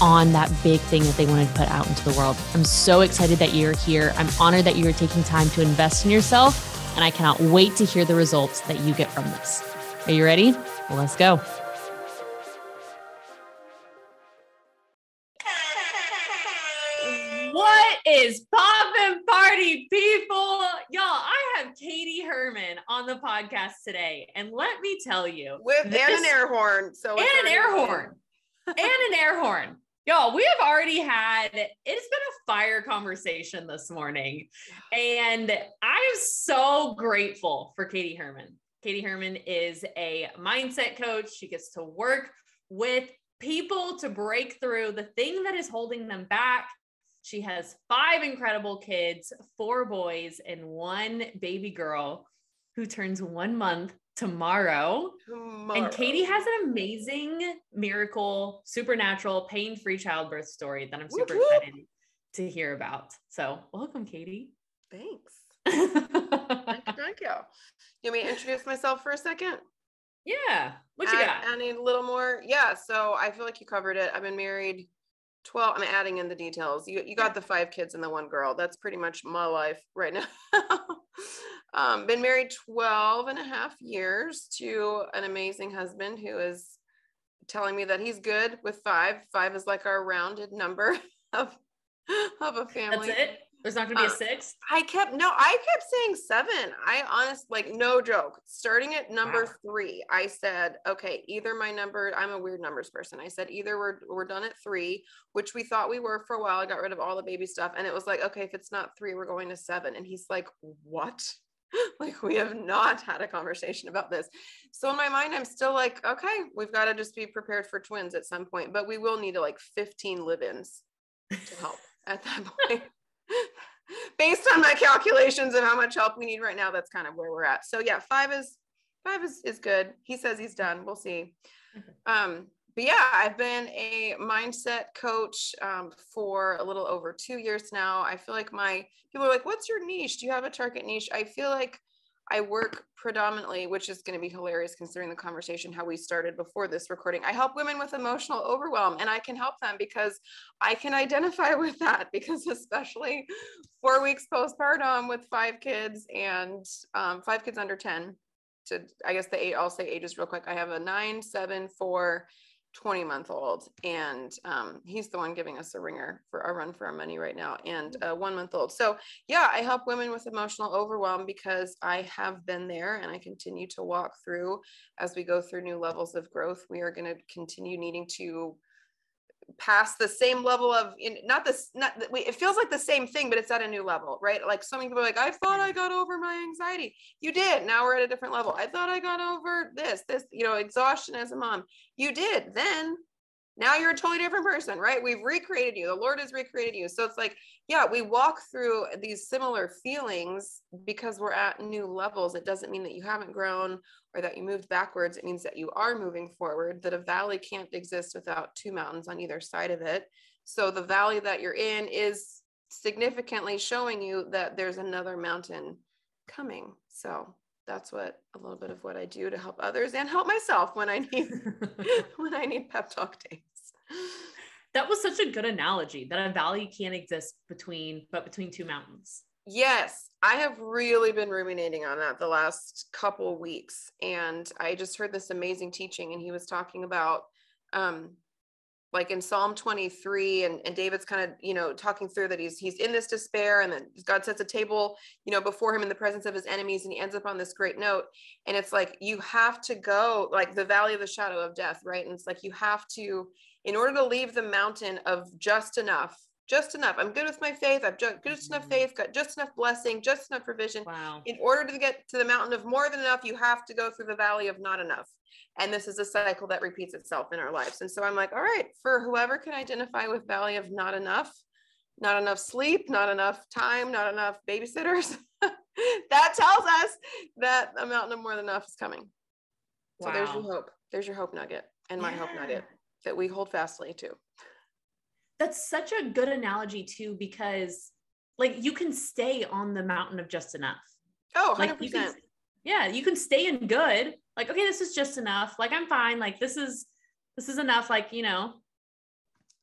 on that big thing that they wanted to put out into the world. I'm so excited that you're here. I'm honored that you are taking time to invest in yourself, and I cannot wait to hear the results that you get from this. Are you ready? Well, let's go. What is poppin' party, people? Y'all, I have Katie Herman on the podcast today, and let me tell you, with this, and an air horn, so and an air horn, and an air horn. Y'all, we have already had it's been a fire conversation this morning. And I'm so grateful for Katie Herman. Katie Herman is a mindset coach. She gets to work with people to break through the thing that is holding them back. She has five incredible kids, four boys, and one baby girl who turns one month tomorrow. tomorrow. And Katie has an amazing miracle, supernatural, pain free childbirth story that I'm super whoop, excited to hear about. So, welcome, Katie. Thanks. thank, you, thank you. You want me to introduce myself for a second? Yeah. What you got? I need a little more. Yeah. So I feel like you covered it. I've been married 12. I'm adding in the details. You, you got the five kids and the one girl. That's pretty much my life right now. Um, been married 12 and a half years to an amazing husband who is telling me that he's good with five. Five is like our rounded number of, of a family. That's it. There's not going to be a uh, six. I kept no, I kept saying seven. I honest, like no joke. Starting at number wow. three, I said, okay, either my number. I'm a weird numbers person. I said either we're we're done at three, which we thought we were for a while. I got rid of all the baby stuff, and it was like, okay, if it's not three, we're going to seven. And he's like, what? like we have not had a conversation about this. So in my mind, I'm still like, okay, we've got to just be prepared for twins at some point, but we will need like 15 live-ins to help at that point. Based on my calculations of how much help we need right now, that's kind of where we're at. So yeah, five is five is, is good. He says he's done. We'll see. Um, but yeah, I've been a mindset coach um, for a little over two years now. I feel like my people are like, "What's your niche? Do you have a target niche?" I feel like I work predominantly, which is going to be hilarious considering the conversation how we started before this recording. I help women with emotional overwhelm, and I can help them because I can identify with that. Because especially four weeks postpartum with five kids and um, five kids under ten. To I guess the eight, I'll say ages real quick. I have a nine, seven, four 20 month old and um, he's the one giving us a ringer for a run for our money right now and a one month old so yeah i help women with emotional overwhelm because i have been there and i continue to walk through as we go through new levels of growth we are going to continue needing to past the same level of not this not it feels like the same thing but it's at a new level right like so many people are like i thought i got over my anxiety you did now we're at a different level i thought i got over this this you know exhaustion as a mom you did then now you're a totally different person, right? We've recreated you. The Lord has recreated you. So it's like, yeah, we walk through these similar feelings because we're at new levels. It doesn't mean that you haven't grown or that you moved backwards. It means that you are moving forward, that a valley can't exist without two mountains on either side of it. So the valley that you're in is significantly showing you that there's another mountain coming. So that's what a little bit of what I do to help others and help myself when I need when I need pep talk days. That was such a good analogy that a valley can't exist between but between two mountains. Yes, I have really been ruminating on that the last couple weeks and I just heard this amazing teaching and he was talking about um like in Psalm 23 and, and David's kind of, you know, talking through that he's, he's in this despair and then God sets a table, you know, before him in the presence of his enemies. And he ends up on this great note. And it's like, you have to go like the valley of the shadow of death. Right. And it's like, you have to, in order to leave the mountain of just enough, just enough. I'm good with my faith. I've just, just enough mm-hmm. faith, got just enough blessing, just enough provision. Wow. In order to get to the mountain of more than enough, you have to go through the valley of not enough. And this is a cycle that repeats itself in our lives. And so I'm like, all right, for whoever can identify with valley of not enough, not enough sleep, not enough time, not enough babysitters. that tells us that a mountain of more than enough is coming. So there's your hope. There's your hope nugget and my yeah. hope nugget that we hold fastly too. That's such a good analogy too, because like you can stay on the mountain of just enough. Oh, 100%. Like you can, yeah, you can stay in good. Like, okay, this is just enough. Like, I'm fine. Like, this is, this is enough. Like, you know,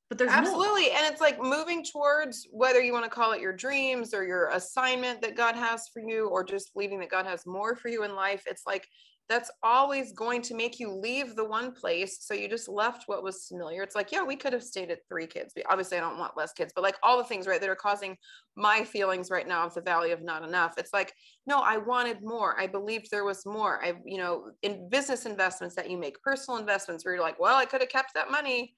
but there's absolutely. More. And it's like moving towards whether you want to call it your dreams or your assignment that God has for you, or just believing that God has more for you in life. It's like that's always going to make you leave the one place. So you just left what was familiar. It's like, yeah, we could have stayed at three kids. We, Obviously, I don't want less kids, but like all the things, right, that are causing my feelings right now of the valley of not enough. It's like, no, I wanted more. I believed there was more. I, you know, in business investments that you make, personal investments where you're like, well, I could have kept that money.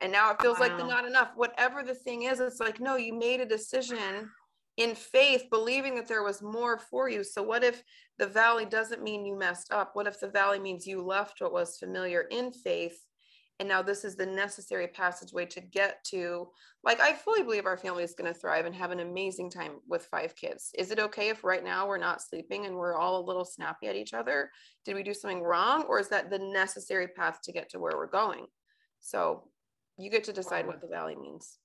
And now it feels wow. like the not enough. Whatever the thing is, it's like, no, you made a decision in faith, believing that there was more for you. So, what if the valley doesn't mean you messed up? What if the valley means you left what was familiar in faith? And now this is the necessary passageway to get to, like, I fully believe our family is going to thrive and have an amazing time with five kids. Is it okay if right now we're not sleeping and we're all a little snappy at each other? Did we do something wrong? Or is that the necessary path to get to where we're going? So, you get to decide what the valley means.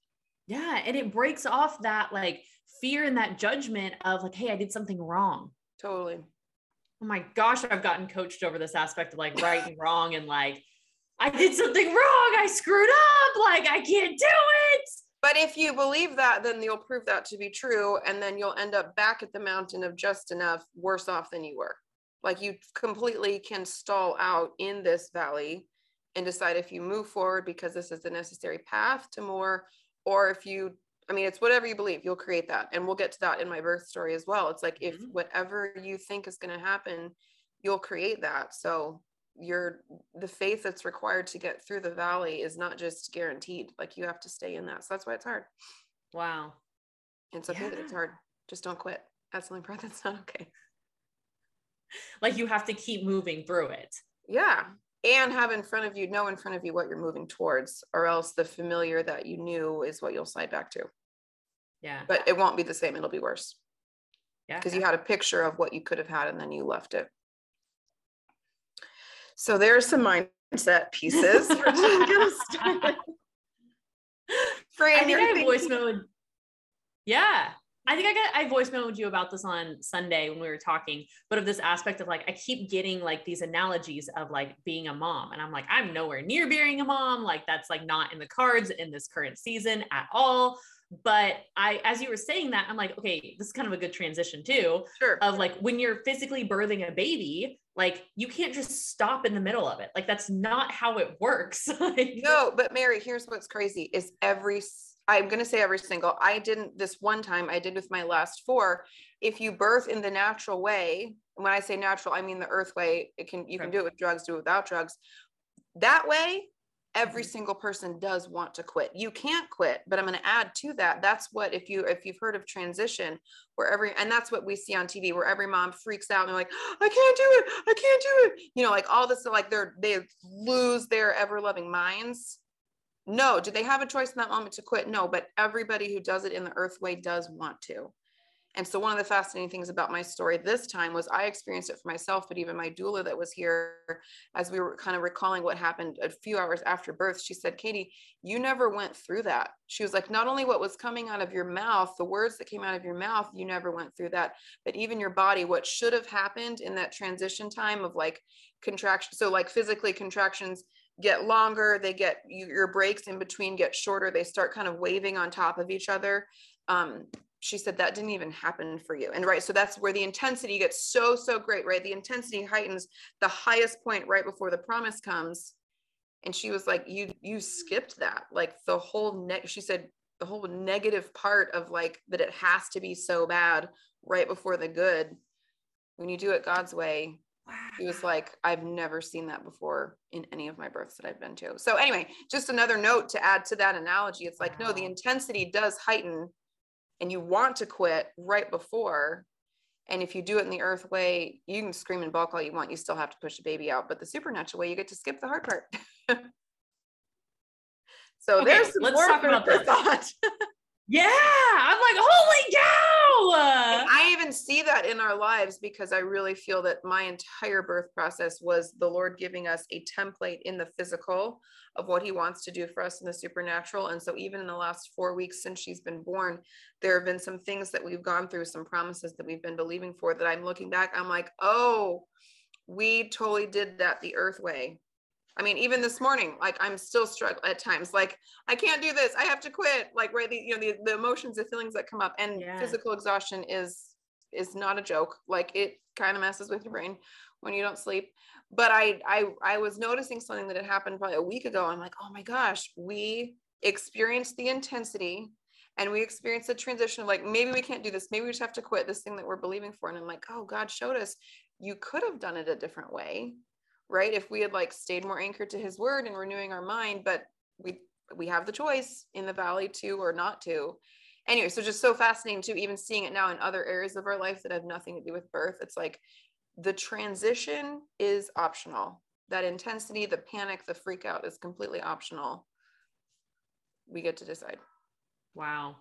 Yeah. And it breaks off that like fear and that judgment of like, hey, I did something wrong. Totally. Oh my gosh, I've gotten coached over this aspect of like right and wrong and like, I did something wrong. I screwed up. Like, I can't do it. But if you believe that, then you'll prove that to be true. And then you'll end up back at the mountain of just enough worse off than you were. Like, you completely can stall out in this valley and decide if you move forward because this is the necessary path to more, or if you I mean, it's whatever you believe, you'll create that. And we'll get to that in my birth story as well. It's like if mm-hmm. whatever you think is going to happen, you'll create that. So you're the faith that's required to get through the valley is not just guaranteed. Like you have to stay in that. So that's why it's hard. Wow. It's okay yeah. that it's hard. Just don't quit. That's the only part that's not okay. Like you have to keep moving through it. Yeah and have in front of you know in front of you what you're moving towards or else the familiar that you knew is what you'll slide back to. Yeah. But it won't be the same. It'll be worse. Yeah. Because you had a picture of what you could have had and then you left it. So there's some mindset pieces. Fran, I think I voice mode. Yeah, I think I got I voice you about this on Sunday when we were talking, but of this aspect of like I keep getting like these analogies of like being a mom, and I'm like I'm nowhere near being a mom. Like that's like not in the cards in this current season at all. But I, as you were saying that, I'm like, okay, this is kind of a good transition too. Sure. Of like when you're physically birthing a baby, like you can't just stop in the middle of it. Like that's not how it works. like, no, but Mary, here's what's crazy: is every I'm going to say every single. I didn't this one time, I did with my last four. If you birth in the natural way, when I say natural, I mean the earth way, it can you can do it with drugs, do it without drugs. That way, every mm-hmm. single person does want to quit. You can't quit, but I'm going to add to that. That's what if you if you've heard of transition, where every and that's what we see on TV, where every mom freaks out and they're like, I can't do it, I can't do it. You know, like all this, like they're they lose their ever loving minds no. Do they have a choice in that moment to quit? No, but everybody who does it in the earth way does want to. And so, one of the fascinating things about my story this time was I experienced it for myself, but even my doula that was here, as we were kind of recalling what happened a few hours after birth, she said, Katie, you never went through that. She was like, not only what was coming out of your mouth, the words that came out of your mouth, you never went through that, but even your body, what should have happened in that transition time of like contraction. So, like physically, contractions get longer they get your breaks in between get shorter they start kind of waving on top of each other. Um, she said that didn't even happen for you. And right so that's where the intensity gets so so great right? The intensity heightens the highest point right before the promise comes. And she was like you you skipped that. Like the whole ne- she said the whole negative part of like that it has to be so bad right before the good. When you do it god's way Wow. He was like, I've never seen that before in any of my births that I've been to. So, anyway, just another note to add to that analogy. It's like, wow. no, the intensity does heighten and you want to quit right before. And if you do it in the earth way, you can scream and balk all you want. You still have to push the baby out. But the supernatural way, you get to skip the hard part. so, okay, there's let's talk about this. Yeah. I'm like, holy cow. I even see that in our lives because I really feel that my entire birth process was the Lord giving us a template in the physical of what he wants to do for us in the supernatural. And so even in the last four weeks since she's been born, there have been some things that we've gone through, some promises that we've been believing for that I'm looking back, I'm like, oh, we totally did that the earth way. I mean, even this morning, like I'm still struggling at times. Like I can't do this. I have to quit. Like right, the, you know, the, the emotions, the feelings that come up, and yeah. physical exhaustion is is not a joke. Like it kind of messes with your brain when you don't sleep. But I I I was noticing something that had happened probably a week ago. I'm like, oh my gosh, we experienced the intensity and we experienced the transition of like maybe we can't do this maybe we just have to quit this thing that we're believing for and i'm like oh god showed us you could have done it a different way right? If we had like stayed more anchored to his word and renewing our mind but we we have the choice in the valley to or not to. Anyway so just so fascinating to even seeing it now in other areas of our life that have nothing to do with birth it's like the transition is optional. That intensity the panic the freak out is completely optional. We get to decide. Wow.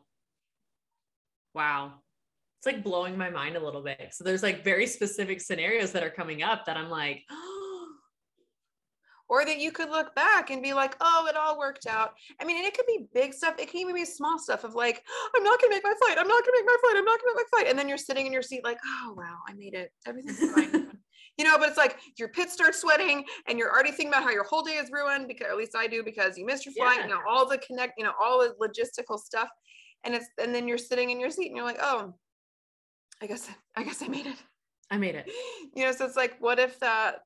Wow. It's like blowing my mind a little bit. So there's like very specific scenarios that are coming up that I'm like, or that you could look back and be like, oh, it all worked out. I mean, and it could be big stuff. It can even be small stuff of like, I'm not gonna make my flight. I'm not gonna make my flight. I'm not gonna make my flight. And then you're sitting in your seat like, oh wow, I made it. Everything's fine. you know, but it's like your pits start sweating and you're already thinking about how your whole day is ruined because at least I do because you missed your flight, yeah. you know, all the connect, you know, all the logistical stuff. And it's and then you're sitting in your seat and you're like, oh, I guess I guess I made it. I made it. You know, so it's like, what if that,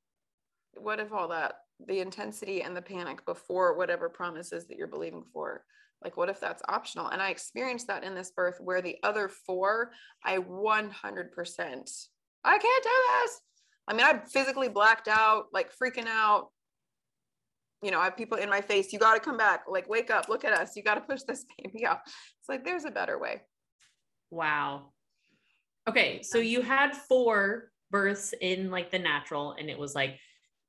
what if all that, the intensity and the panic before whatever promises that you're believing for, like what if that's optional? And I experienced that in this birth where the other four, I 100%, I can't do this. I mean, I physically blacked out, like freaking out. You know, I have people in my face, you got to come back, like, wake up, look at us, you got to push this baby out. It's like, there's a better way. Wow. Okay, so you had four births in like the natural, and it was like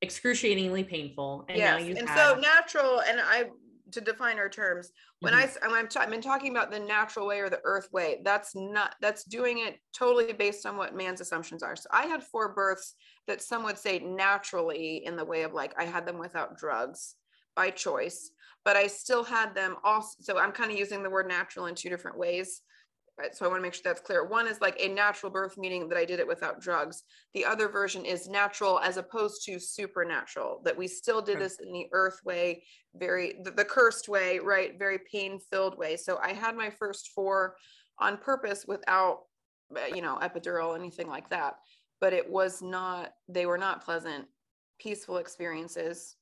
excruciatingly painful. And yes. and had- so natural, and I to define our terms when mm-hmm. i I'm, I've been talking about the natural way or the earth way that's not that's doing it totally based on what man's assumptions are so i had four births that some would say naturally in the way of like i had them without drugs by choice but i still had them also so i'm kind of using the word natural in two different ways Right. So I want to make sure that's clear. One is like a natural birth, meaning that I did it without drugs. The other version is natural as opposed to supernatural, that we still did this in the earth way, very, the, the cursed way, right? Very pain filled way. So I had my first four on purpose without, uh, you know, epidural, anything like that. But it was not, they were not pleasant, peaceful experiences.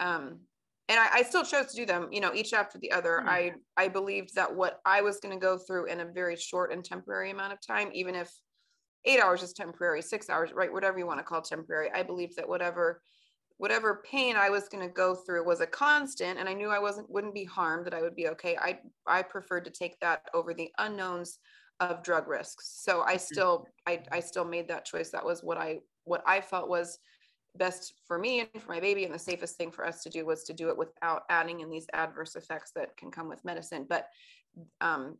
Um, and I, I, still chose to do them you know each after the other mm-hmm. i i believed that what i was going to go through in a very short and temporary amount of time even if eight hours is temporary six hours right whatever you want to call temporary i believed that whatever whatever pain i was going to go through was a constant and i knew i wasn't wouldn't be harmed that i would be okay i i preferred to take that over the unknowns of drug risks so i mm-hmm. still i i still made that choice that was what i what i felt was best for me and for my baby and the safest thing for us to do was to do it without adding in these adverse effects that can come with medicine. But um,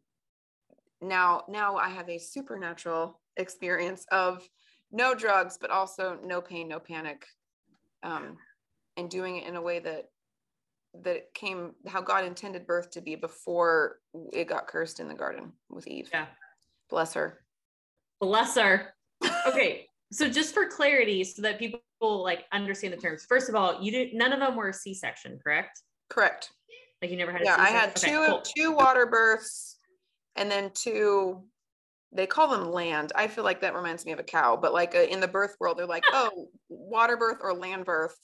now now i have a supernatural experience of no drugs but also no pain no panic um, and doing it in a way that that came how god intended birth to be before it got cursed in the garden with eve. Yeah. Bless her. Bless her. Okay so just for clarity so that people like understand the terms. First of all you did none of them were c-section correct? Correct. Like you never had yeah i had okay, two cool. two water births and then two they call them land. I feel like that reminds me of a cow but like a, uh, in the birth world they're like oh water birth or land birth.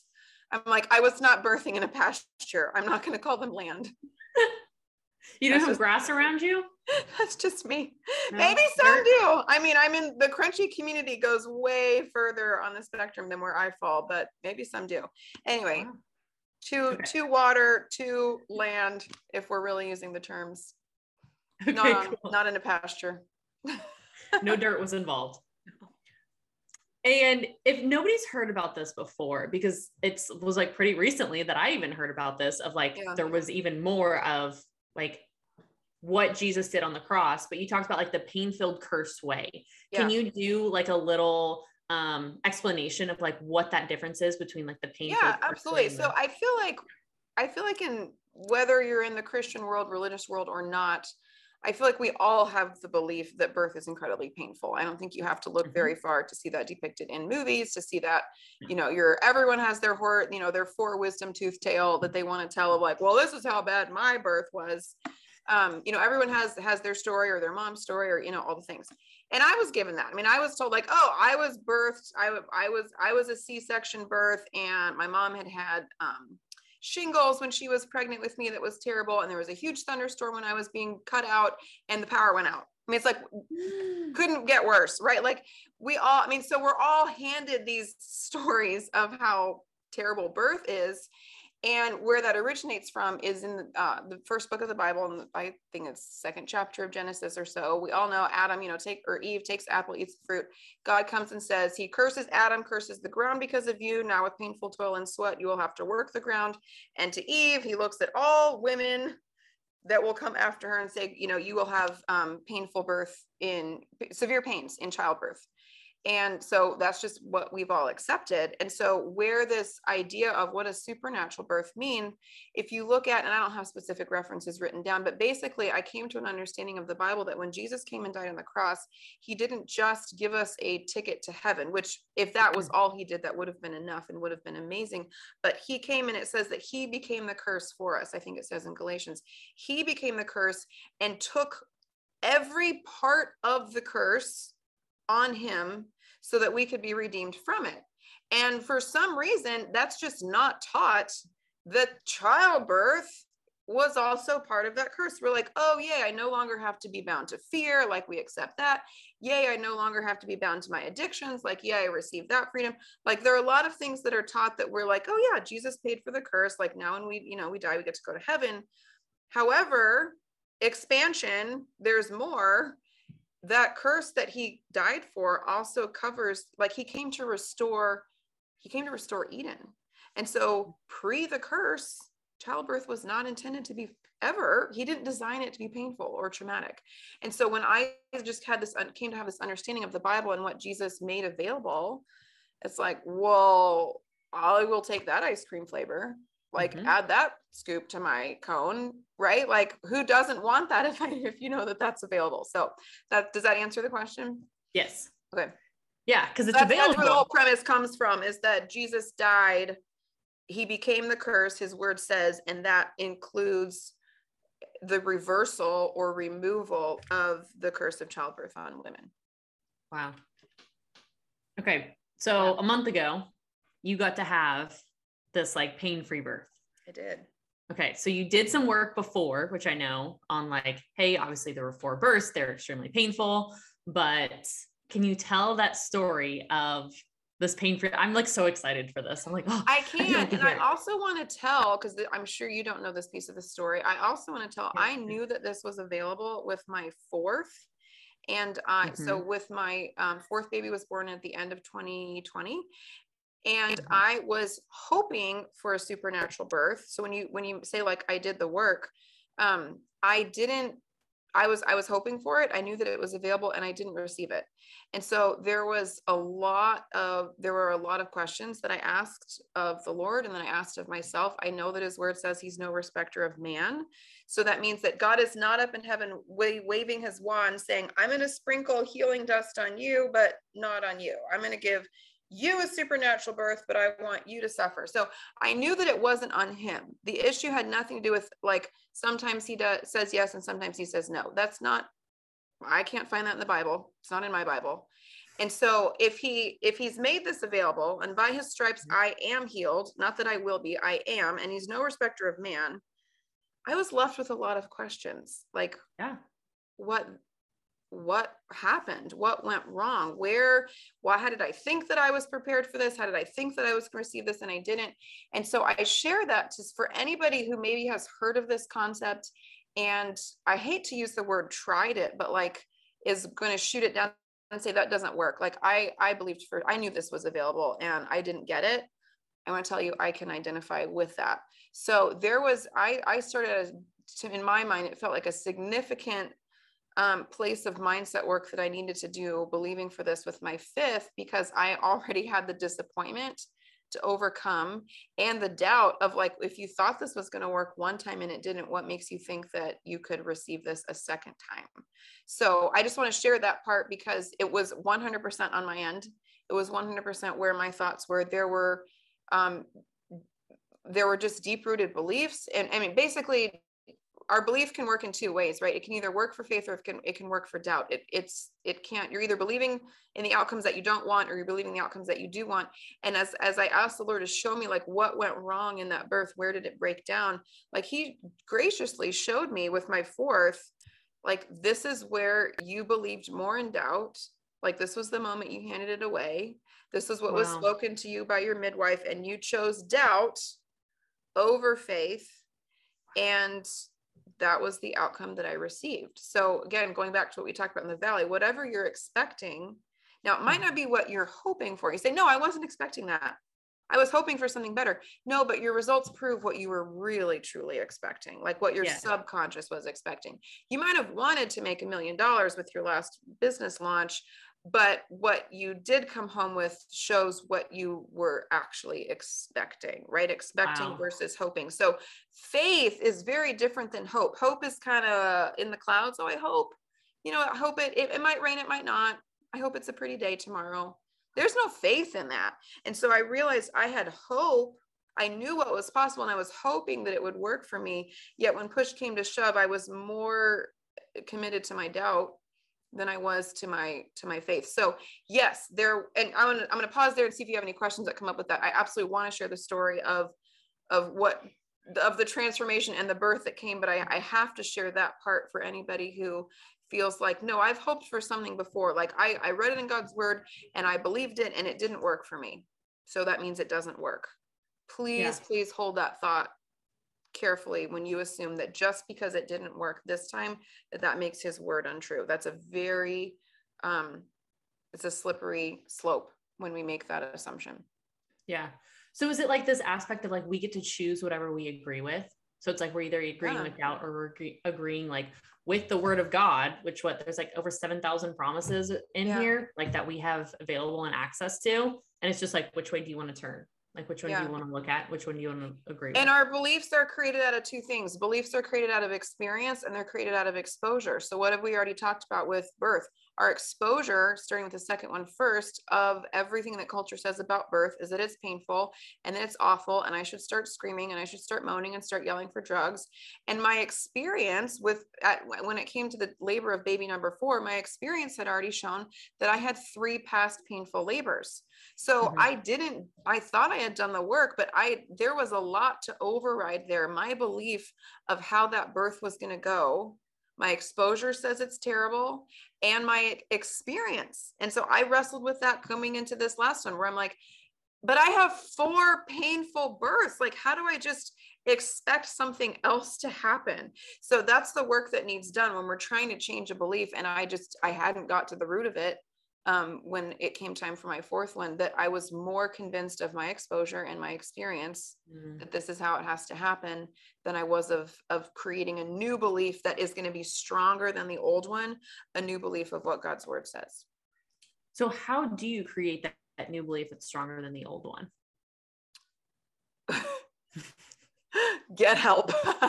I'm like i was not birthing in a pasture. I'm not going to call them land you don't have grass around you That's just me. No, Maybe some do. I mean, I'm in the crunchy community goes way further on the spectrum than where I fall, but maybe some do. Anyway, wow. two okay. two water, two land, if we're really using the terms. Okay, not, cool. not in a pasture. no dirt was involved. And if nobody's heard about this before, because it was like pretty recently that I even heard about this, of like yeah. there was even more of like what Jesus did on the cross, but you talked about like the pain-filled curse way. Yeah. Can you do like a little um explanation of like what that difference is between like the pain Yeah, absolutely. So I feel like I feel like in whether you're in the Christian world, religious world or not, I feel like we all have the belief that birth is incredibly painful. I don't think you have to look mm-hmm. very far to see that depicted in movies, to see that, you know, your everyone has their horror, you know, their four wisdom tooth tale that they want to tell of like, well, this is how bad my birth was. Um, you know, everyone has has their story or their mom's story or you know all the things. And I was given that. I mean, I was told like, oh, I was birthed. I I was I was a C-section birth, and my mom had had um, shingles when she was pregnant with me that was terrible and there was a huge thunderstorm when i was being cut out and the power went out. I mean it's like mm. couldn't get worse right? Like we all i mean so we're all handed these stories of how terrible birth is and where that originates from is in the, uh, the first book of the bible and i think it's second chapter of genesis or so. We all know adam you know take or eve takes apple eats the fruit. God comes and says he curses adam curses the ground because of you. Now with painful toil and sweat you will have to work the ground. And to eve he looks at all women that will come after her and say you know you will have um, painful birth in severe pains in childbirth and so that's just what we've all accepted. And so, where this idea of what does supernatural birth mean, if you look at, and I don't have specific references written down, but basically, I came to an understanding of the Bible that when Jesus came and died on the cross, he didn't just give us a ticket to heaven, which, if that was mm. all he did, that would have been enough and would have been amazing. But he came and it says that he became the curse for us. I think it says in Galatians, he became the curse and took every part of the curse on him so that we could be redeemed from it. And for some reason, that's just not taught that childbirth was also part of that curse. We're like, oh, yay, I no longer have to be bound to fear. Like, we accept that. Yay, I no longer have to be bound to my addictions. Like, yeah, I received that freedom. Like, there are a lot of things that are taught that we're like, oh, yeah, Jesus paid for the curse. Like, now when we, you know, we die, we get to go to heaven. However, expansion, there's more that curse that he died for also covers like he came to restore he came to restore eden. And so pre the curse childbirth was not intended to be ever he didn't design it to be painful or traumatic. And so when i just had this came to have this understanding of the bible and what jesus made available it's like well i will take that ice cream flavor like mm-hmm. add that scoop to my cone right? Like who doesn't want that if i if you know that that's available? So that does that answer the question? Yes. Okay. Yeah because it's that's, available that's where the whole premise comes from is that jesus died he became the curse his word says and that includes the reversal or removal of the curse of childbirth on women. Wow. Okay so a month ago you got to have this like pain free birth? I did. Okay, so you did some work before, which I know on like, hey, obviously there were four births, they're extremely painful, but can you tell that story of this pain free? I'm like so excited for this. I'm like, oh, I can. and I also want to tell because I'm sure you don't know this piece of the story. I also want to tell. I knew that this was available with my fourth, and uh, mm-hmm. so with my um, fourth baby was born at the end of 2020, and i was hoping for a supernatural birth. So when you when you say like i did the work um i didn't i was i was hoping for it. I knew that it was available and i didn't receive it. And so there was a lot of there were a lot of questions that i asked of the lord and then i asked of myself. I know that his word says he's no respecter of man. So that means that god is not up in heaven wa- waving his wand saying i'm going to sprinkle healing dust on you but not on you. I'm going to give you a supernatural birth, but I want you to suffer. So I knew that it wasn't on him. The issue had nothing to do with like sometimes he does says yes and sometimes he says no. That's not I can't find that in the Bible. It's not in my Bible. And so if he if he's made this available and by his stripes mm-hmm. I am healed, not that I will be, I am, and he's no respecter of man, I was left with a lot of questions. Like, yeah, what what happened? What went wrong? Where why how did i think that i was prepared for this? How did i think that i was going to receive this and i didn't? And so i share that just for anybody who maybe has heard of this concept and i hate to use the word tried it but like is going to shoot it down and say that doesn't work. Like i i believed for i knew this was available and i didn't get it. I want to tell you i can identify with that. So there was i i started to, in my mind, it felt like a significant um, place of mindset work that I needed to do, believing for this with my fifth, because I already had the disappointment to overcome and the doubt of like, if you thought this was going to work one time and it didn't, what makes you think that you could receive this a second time? So I just want to share that part because it was 100% on my end. It was 100% where my thoughts were. There were, um, there were just deep rooted beliefs. And I mean, basically, our belief can work in two ways, right? It can either work for faith or it can it can work for doubt. It it's it can't. You're either believing in the outcomes that you don't want or you're believing the outcomes that you do want. And as as I asked the Lord to show me like what went wrong in that birth, where did it break down? Like He graciously showed me with my fourth, like this is where you believed more in doubt. Like this was the moment you handed it away. This is what wow. was spoken to you by your midwife, and you chose doubt over faith and that was the outcome that I received. So again, going back to what we talked about in the valley, whatever you're expecting, now it might mm-hmm. not be what you're hoping for. You say, no, I wasn't expecting that. I was hoping for something better. No, but your results prove what you were really truly expecting, like what your yeah. subconscious was expecting. You might have wanted to make a million dollars with your last business launch, but what you did come home with shows what you were actually expecting right? Expecting wow. versus hoping. So faith is very different than hope. Hope is kind of in the clouds so i hope you know i hope it, it it might rain it might not. I hope it's a pretty day tomorrow. There's no faith in that. And so i realized i had hope. I knew what was possible and I was hoping that it would work for me. Yet when push came to shove, I was more committed to my doubt than I was to my to my faith. So yes, there and I'm gonna I'm gonna pause there and see if you have any questions that come up with that. I absolutely want to share the story of of what of the transformation and the birth that came, but I, I have to share that part for anybody who feels like no, I've hoped for something before. Like I, I read it in God's word and I believed it and it didn't work for me. So that means it doesn't work. Please, yeah. please hold that thought carefully when you assume that just because it didn't work this time that that makes his word untrue. That's a very um it's a slippery slope when we make that assumption. Yeah. So is it like this aspect of like we get to choose whatever we agree with? So it's like we're either agreeing yeah. with doubt or we're agree- agreeing like with the word of god which what there's like over 7000 promises in yeah. here like that we have available and access to. And it's just like which way do you want to turn like which one yeah. do you want to look at? Which one do you want to agree and our beliefs are created out of two things. Beliefs are created out of experience and they're created out of exposure. So what have we already talked about with birth? Our exposure, starting with the second one first, of everything that culture says about birth is that it's painful and that it's awful and I should start screaming and I should start moaning and start yelling for drugs. And my experience with at, when it came to the labor of baby number 4, my experience had already shown that I had three past painful labors. So mm-hmm. I didn't, I thought I had done the work, but I, there was a lot to override there. My belief of how that birth was going to go, my exposure says it's terrible, and my experience. And so I wrestled with that coming into this last one where I'm like, but I have four painful births. Like, how do I just expect something else to happen? So that's the work that needs done when we're trying to change a belief. And I just, I hadn't got to the root of it um, when it came time for my fourth one that I was more convinced of my exposure and my experience mm. that this is how it has to happen than I was of of creating a new belief that is going to be stronger than the old one, a new belief of what God's word says. So how do you create that, that new belief that's stronger than the old one? get help.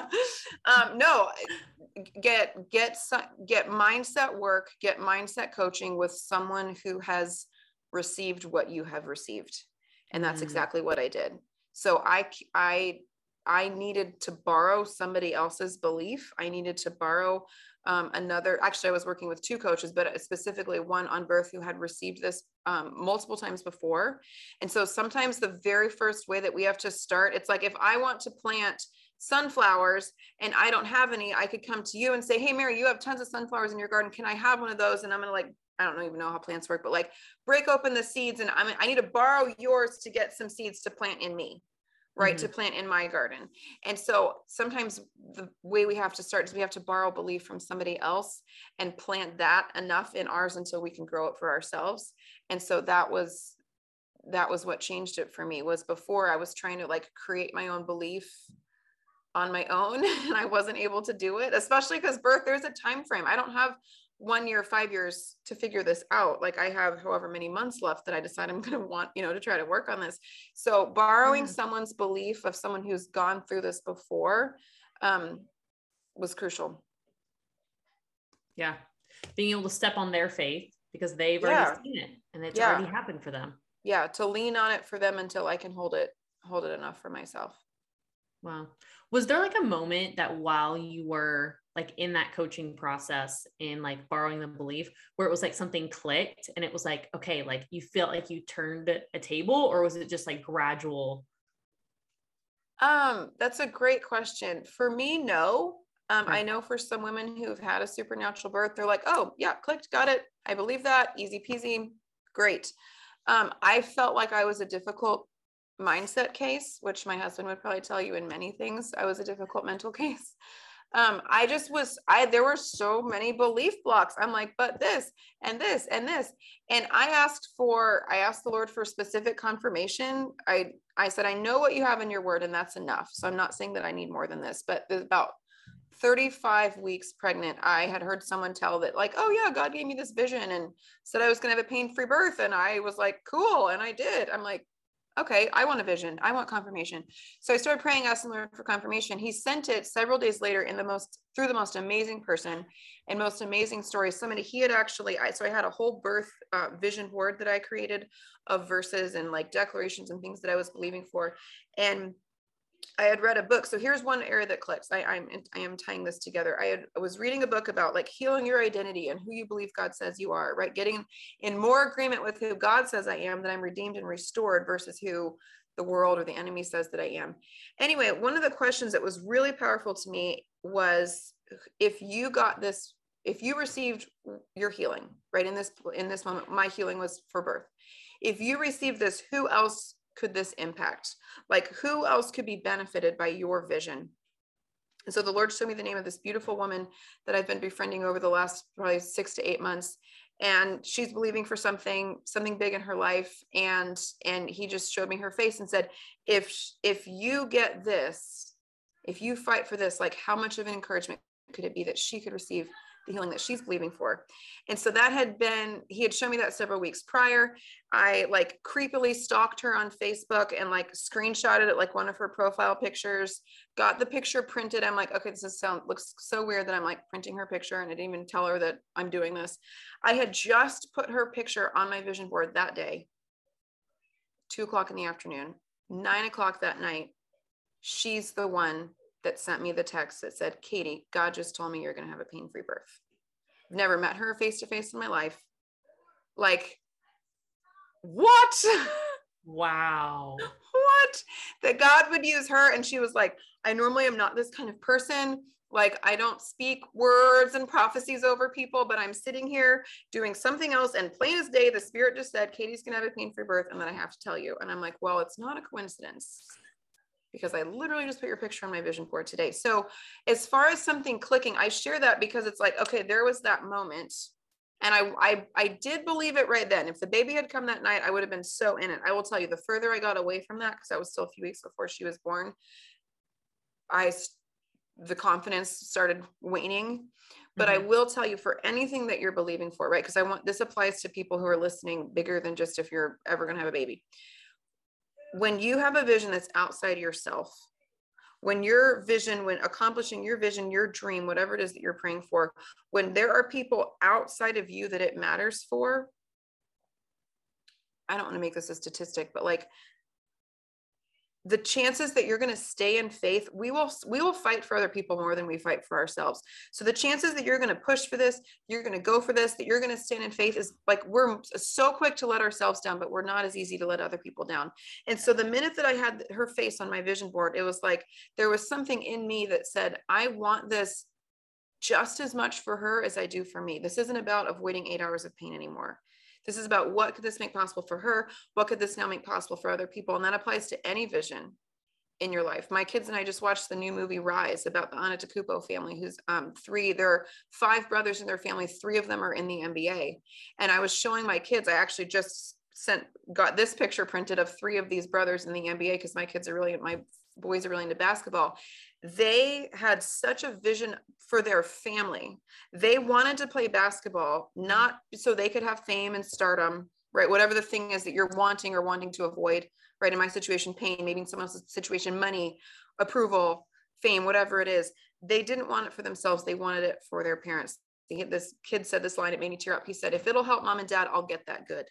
um, no, get get get mindset work, get mindset coaching with someone who has received what you have received, and that's mm exactly what I did. So I I I needed to borrow somebody else's belief. I needed to borrow um, another. Actually, I was working with two coaches, but specifically one on birth who had received this um, multiple times before. And so sometimes the very first way that we have to start, it's like if I want to plant sunflowers and I don't have any, I could come to you and say, Hey, Mary, you have tons of sunflowers in your garden. Can I have one of those? And I'm going to like, I don't even know how plants work, but like break open the seeds and I'm, I need to borrow yours to get some seeds to plant in me right mm-hmm. to plant in my garden and so sometimes the way we have to start is we have to borrow belief from somebody else and plant that enough in ours until we can grow it for ourselves and so that was that was what changed it for me was before i was trying to like create my own belief on my own and I wasn't able to do it, especially because birth, there's a time frame. I don't have one year, five years to figure this out. Like I have however many months left that I decide I'm going to want, you know, to try to work on this. So borrowing mm. someone's belief of someone who's gone through this before um, was crucial. Yeah. Being able to step on their faith because they've yeah. already seen it and it's yeah. already happened for them. Yeah. To lean on it for them until I can hold it, hold it enough for myself. Wow. Was there like a moment that while you were like in that coaching process and like borrowing the belief where it was like something clicked and it was like, okay, like you felt like you turned a table or was it just like gradual? Um, that's a great question. For me, no. Um, I know for some women who've had a supernatural birth, they're like, oh, yeah, clicked, got it. I believe that. Easy peasy. Great. Um, I felt like I was a difficult mindset case, which my husband would probably tell you in many things. I was a difficult mental case. Um, I just was, I, there were so many belief blocks. I'm like, but this and this and this. And I asked for, I asked the Lord for specific confirmation. I, I said, I know what you have in your word and that's enough. So I'm not saying that I need more than this, but about 35 weeks pregnant, I had heard someone tell that, like, oh, yeah, God gave me this vision and said I was going to have a pain free birth. And I was like, cool. And I did. I'm like, okay, I want a vision. I want confirmation. So I started praying, asking Lord for confirmation. He sent it several days later in the most through the most amazing person and most amazing story. Somebody he had actually, I, so I had a whole birth uh, vision board that I created of verses and like declarations and things that I was believing for. And I had read a book. So here's one area that clicks. I, I'm I am tying this together. I had I was reading a book about like healing your identity and who you believe God says you are, right? Getting in more agreement with who God says I am, that I'm redeemed and restored versus who the world or the enemy says that I am. Anyway, one of the questions that was really powerful to me was if you got this, if you received your healing, right? In this in this moment, my healing was for birth. If you received this, who else could this impact? Like, who else could be benefited by your vision? And so the Lord showed me the name of this beautiful woman that I've been befriending over the last probably six to eight months. And she's believing for something, something big in her life. And and he just showed me her face and said, if if you get this, if you fight for this, like how much of an encouragement could it be that she could receive the healing that she's believing for. And so that had been, he had shown me that several weeks prior. I like creepily stalked her on Facebook and like screenshotted it like one of her profile pictures, got the picture printed. I'm like, okay, this is sound looks so weird that I'm like printing her picture and I didn't even tell her that I'm doing this. I had just put her picture on my vision board that day, two o'clock in the afternoon, nine o'clock that night. She's the one that sent me the text that said, Katie, God just told me you're going to have a pain free birth. I've never met her face to face in my life. Like, what? Wow. what? That God would use her. And she was like, I normally am not this kind of person. Like, I don't speak words and prophecies over people, but I'm sitting here doing something else. And plain as day, the spirit just said, Katie's going to have a pain free birth. And then I have to tell you. And I'm like, well, it's not a coincidence because I literally just put your picture on my vision board today. So, as far as something clicking, I share that because it's like, okay, there was that moment. And I, I, I did believe it right then. If the baby had come that night, I would have been so in it. I will tell you, the further I got away from that, because I was still a few weeks before she was born, I, the confidence started waning. But mm-hmm. I will tell you for anything that you're believing for, right? Because I want this applies to people who are listening bigger than just if you're ever going to have a baby when you have a vision that's outside yourself, when your vision, when accomplishing your vision, your dream, whatever it is that you're praying for, when there are people outside of you that it matters for, I don't want to make this a statistic, but like the chances that you're going to stay in faith we will we will fight for other people more than we fight for ourselves. So the chances that you're going to push for this you're going to go for this that you're going to stand in faith is like we're so quick to let ourselves down but we're not as easy to let other people down. And so the minute that i had her face on my vision board it was like there was something in me that said i want this just as much for her as i do for me. This isn't about avoiding eight hours of pain anymore this is about what could this make possible for her? What could this now make possible for other people? And that applies to any vision in your life. My kids and I just watched the new movie Rise about the Antetokounmpo family, who's um, three. There are five brothers in their family. Three of them are in the NBA. And I was showing my kids. I actually just sent got this picture printed of three of these brothers in the NBA because my kids are really my boys are really into basketball. They had such a vision for their family. They wanted to play basketball not so they could have fame and stardom, right? Whatever the thing is that you're wanting or wanting to avoid, right? In my situation, pain, maybe in someone else's situation, money, approval, fame, whatever it is. They didn't want it for themselves. They wanted it for their parents. This kid said this line, it made me tear up. He said, if it'll help mom and dad, I'll get that good.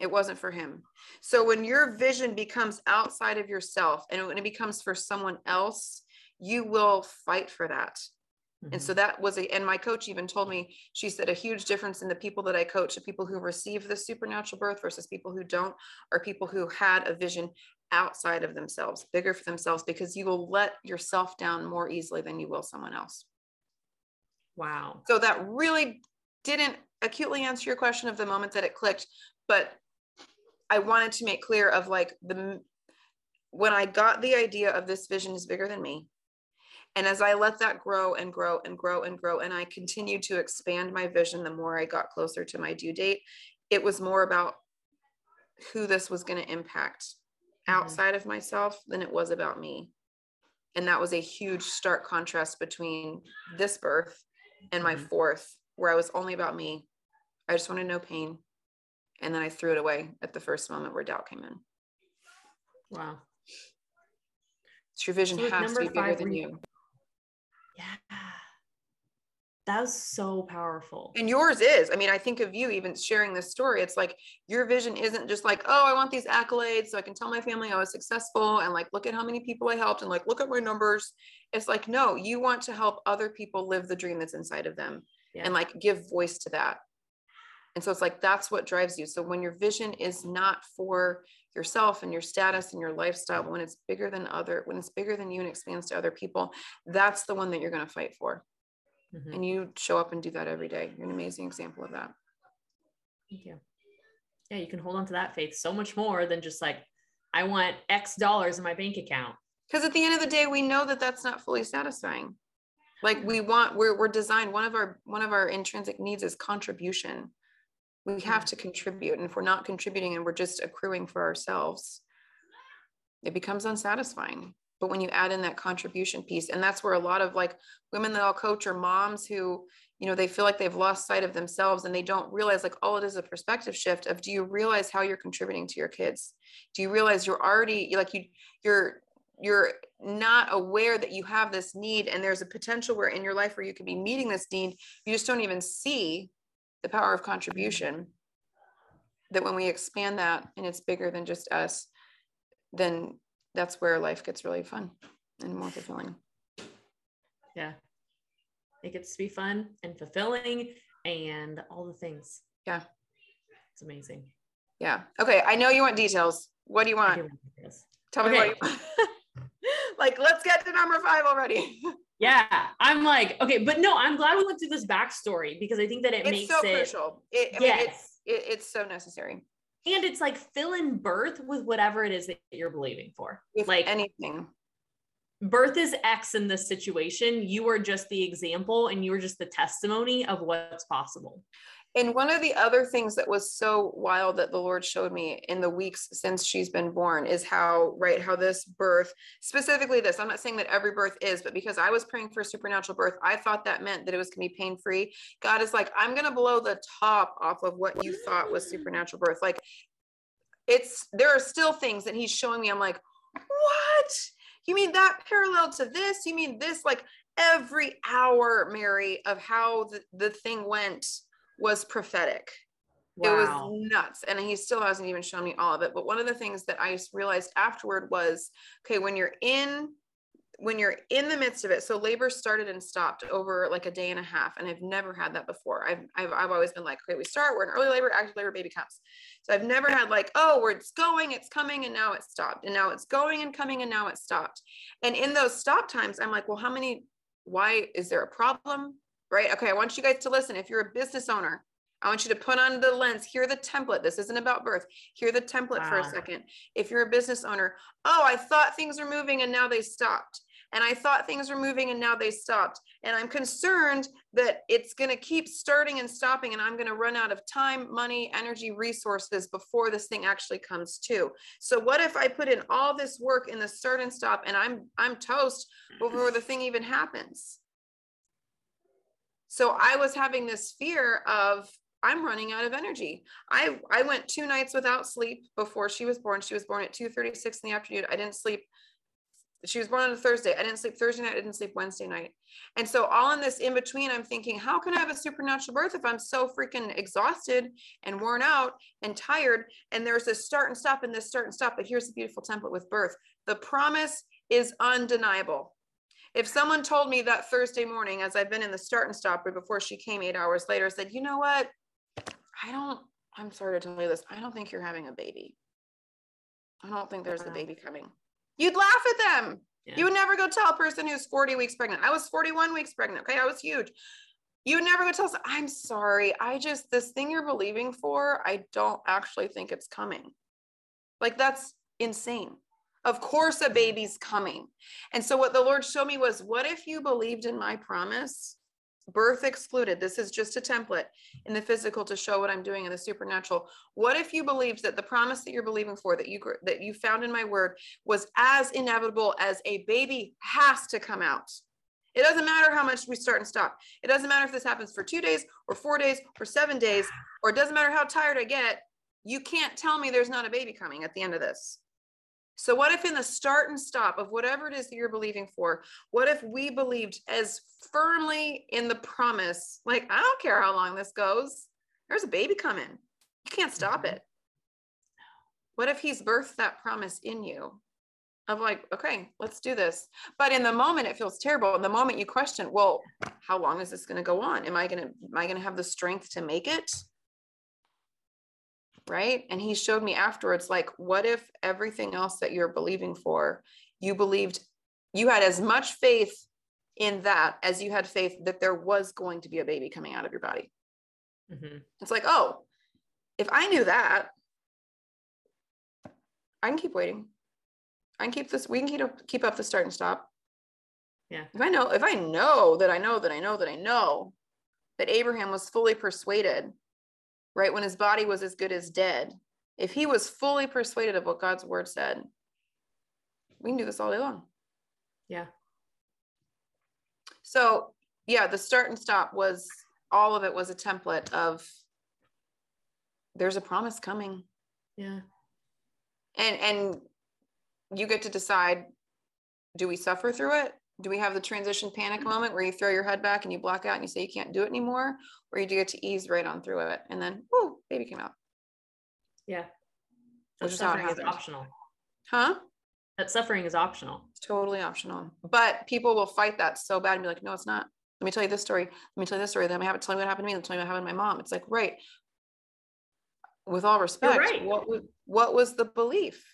It wasn't for him. So when your vision becomes outside of yourself and when it becomes for someone else, you will fight for that. Mm-hmm. And so that was a, and my coach even told me, she said a huge difference in the people that I coach, the people who receive the supernatural birth versus people who don't, are people who had a vision outside of themselves, bigger for themselves, because you will let yourself down more easily than you will someone else. Wow. So that really didn't acutely answer your question of the moment that it clicked, but I wanted to make clear of like the when I got the idea of this vision is bigger than me. And as I let that grow and grow and grow and grow, and I continued to expand my vision the more I got closer to my due date, it was more about who this was going to impact mm-hmm. outside of myself than it was about me. And that was a huge stark contrast between this birth and my mm-hmm. fourth, where I was only about me. I just wanted no pain and then I threw it away at the first moment where doubt came in. Wow. So your vision so has to be bigger than you. Yeah. That was so powerful. And yours is. I mean, I think of you even sharing this story. It's like your vision isn't just like, oh, I want these accolades so I can tell my family I was successful and like, look at how many people I helped and like, look at my numbers. It's like, no, you want to help other people live the dream that's inside of them yeah. and like give voice to that. And so it's like that's what drives you. So when your vision is not for yourself and your status and your lifestyle, but when it's bigger than other, when it's bigger than you and expands to other people, that's the one that you're going to fight for. Mm-hmm. And you show up and do that every day. You're an amazing example of that. Thank you. Yeah, you can hold on to that faith so much more than just like, I want X dollars in my bank account. Because at the end of the day, we know that that's not fully satisfying. Like we want, we're, we're designed. One of our one of our intrinsic needs is contribution we have to contribute and if we're not contributing and we're just accruing for ourselves it becomes unsatisfying. But when you add in that contribution piece and that's where a lot of like women that i'll coach are moms who you know they feel like they've lost sight of themselves and they don't realize like all it is a perspective shift of do you realize how you're contributing to your kids? Do you realize you're already like you you're you're not aware that you have this need and there's a potential where in your life where you could be meeting this need you just don't even see the power of contribution mm-hmm. that when we expand that and it's bigger than just us then that's where life gets really fun and more fulfilling. Yeah. It gets to be fun and fulfilling and all the things. Yeah. It's amazing. Yeah. Okay i know you want details. What do you want? tell me what you want like let's get to number five already Yeah, I'm like, okay, but no, I'm glad we went through this backstory because I think that it it's makes so it crucial. It, yes. mean, it's, it, it's so necessary. And it's like fill in birth with whatever it is that you're believing for. With like anything. Birth is X in this situation. You are just the example and you are just the testimony of what's possible. And one of the other things that was so wild that the Lord showed me in the weeks since she's been born is how, right, how this birth, specifically this, I'm not saying that every birth is, but because I was praying for supernatural birth, I thought that meant that it was going to be pain free. God is like, I'm going to blow the top off of what you thought was supernatural birth. Like, it's, there are still things that He's showing me. I'm like, what? You mean that parallel to this? You mean this? Like, every hour, Mary, of how the, the thing went was prophetic. Wow. It was nuts. And he still hasn't even shown me all of it. But one of the things that I realized afterward was okay, when you're in when you're in the midst of it so labor started and stopped over like a day and a half and i've never had that before i've i've, I've always been like okay we start we're in early labor active labor baby comes so i've never had like oh where it's going it's coming and now it's stopped and now it's going and coming and now it's stopped and in those stop times i'm like well how many why is there a problem right? Okay, I want you guys to listen. If you're a business owner, I want you to put on the lens, hear the template. This isn't about birth. Hear the template wow. for a second. If you're a business owner, oh, I thought things were moving and now they stopped. and I thought things were moving and now they stopped. And I'm concerned that it's going to keep starting and stopping and I'm going to run out of time, money, energy, resources before this thing actually comes to. So what if I put in all this work in the start and stop and I'm I'm toast before the thing even happens? So I was having this fear of I'm running out of energy. I I went two nights without sleep before she was born. She was born at 2:36 in the afternoon. I didn't sleep. She was born on a Thursday. I didn't sleep Thursday night. I didn't sleep Wednesday night. And so all in this in between, I'm thinking, how can I have a supernatural birth if I'm so freaking exhausted and worn out and tired? And there's this start and stop and this start and stop. But here's the beautiful template with birth. The promise is undeniable. If someone told me that Thursday morning, as I've been in the start and stop before she came eight hours later, said, you know what? I don't, I'm sorry to tell you this. I don't think you're having a baby. I don't think there's a uh-huh. baby coming. You'd laugh at them. Yeah. You would never go tell a person who's 40 weeks pregnant. I was 41 weeks pregnant. Okay. I was huge. You would never go tell us, I'm sorry. I just, this thing you're believing for, I don't actually think it's coming. Like that's insane. Of course, a baby's coming. And so, what the Lord showed me was what if you believed in my promise birth excluded. This is just a template in the physical to show what I'm doing in the supernatural. What if you believed that the promise that you're believing for that you that you found in my word was as inevitable as a baby has to come out? It doesn't matter how much we start and stop. It doesn't matter if this happens for 2 days or 4 days or 7 days or it doesn't matter how tired I get. You can't tell me there's not a baby coming at the end of this. So, what if in the start and stop of whatever it is that you're believing for, what if we believed as firmly in the promise, like, I don't care how long this goes, there's a baby coming. You can't stop mm-hmm. it. What if he's birthed that promise in you of like, okay, let's do this. But in the moment, it feels terrible. In the moment, you question, well, how long is this going to go on? Am I going to, am I going to have the strength to make it? Right? And he showed me afterwards, like, what if everything else that you're believing for, you believed you had as much faith in that as you had faith that there was going to be a baby coming out of your body? Mm-hmm. It's like, oh, if I knew that, I can keep waiting. I can keep this, we can keep up, keep up the start and stop. Yeah. If I know, if I know that I know that I know that I know that Abraham was fully persuaded right? When his body was as good as dead. If he was fully persuaded of what God's word said, we can do this all day long. Yeah. So, yeah, the start and stop was all of it was a template of there's a promise coming. Yeah. And and you get to decide do we suffer through it do we have the transition panic mm. moment where you throw your head back and you block out and you say you can't do it anymore? Or you do get to ease right on through it and then whoo baby came out. Yeah. That suffering is optional. Huh? That suffering is optional. It's totally optional. But people will fight that so bad and be like no it's not. Let me tell you this story. Let me tell you this story. Then I have to tell you what happened to me. Me tell you what happened to my mom. It's like right. With all respect right. what was what was the belief?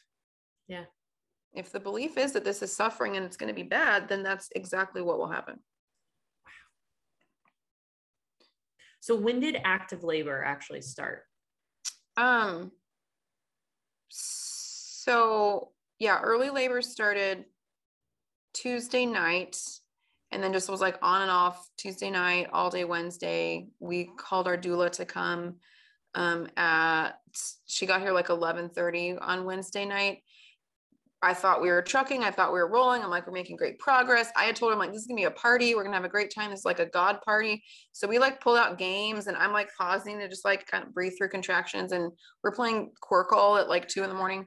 Yeah if the belief is that this is suffering and it's going to be bad, then that's exactly what will happen. Wow. So when did active labor actually start? Um so yeah, early labor started Tuesday night and then just was like on and off Tuesday night, all day Wednesday. We called our doula to come um at she got here like 11:30 on Wednesday night I thought we were trucking. I thought we were rolling. I'm like, we're making great progress. I had told him like, this is gonna be a party. We're gonna have a great time. This is like a God party. So we like pulled out games and I'm like pausing to just like kind of breathe through contractions. And we're playing Qwirkle at like two in the morning.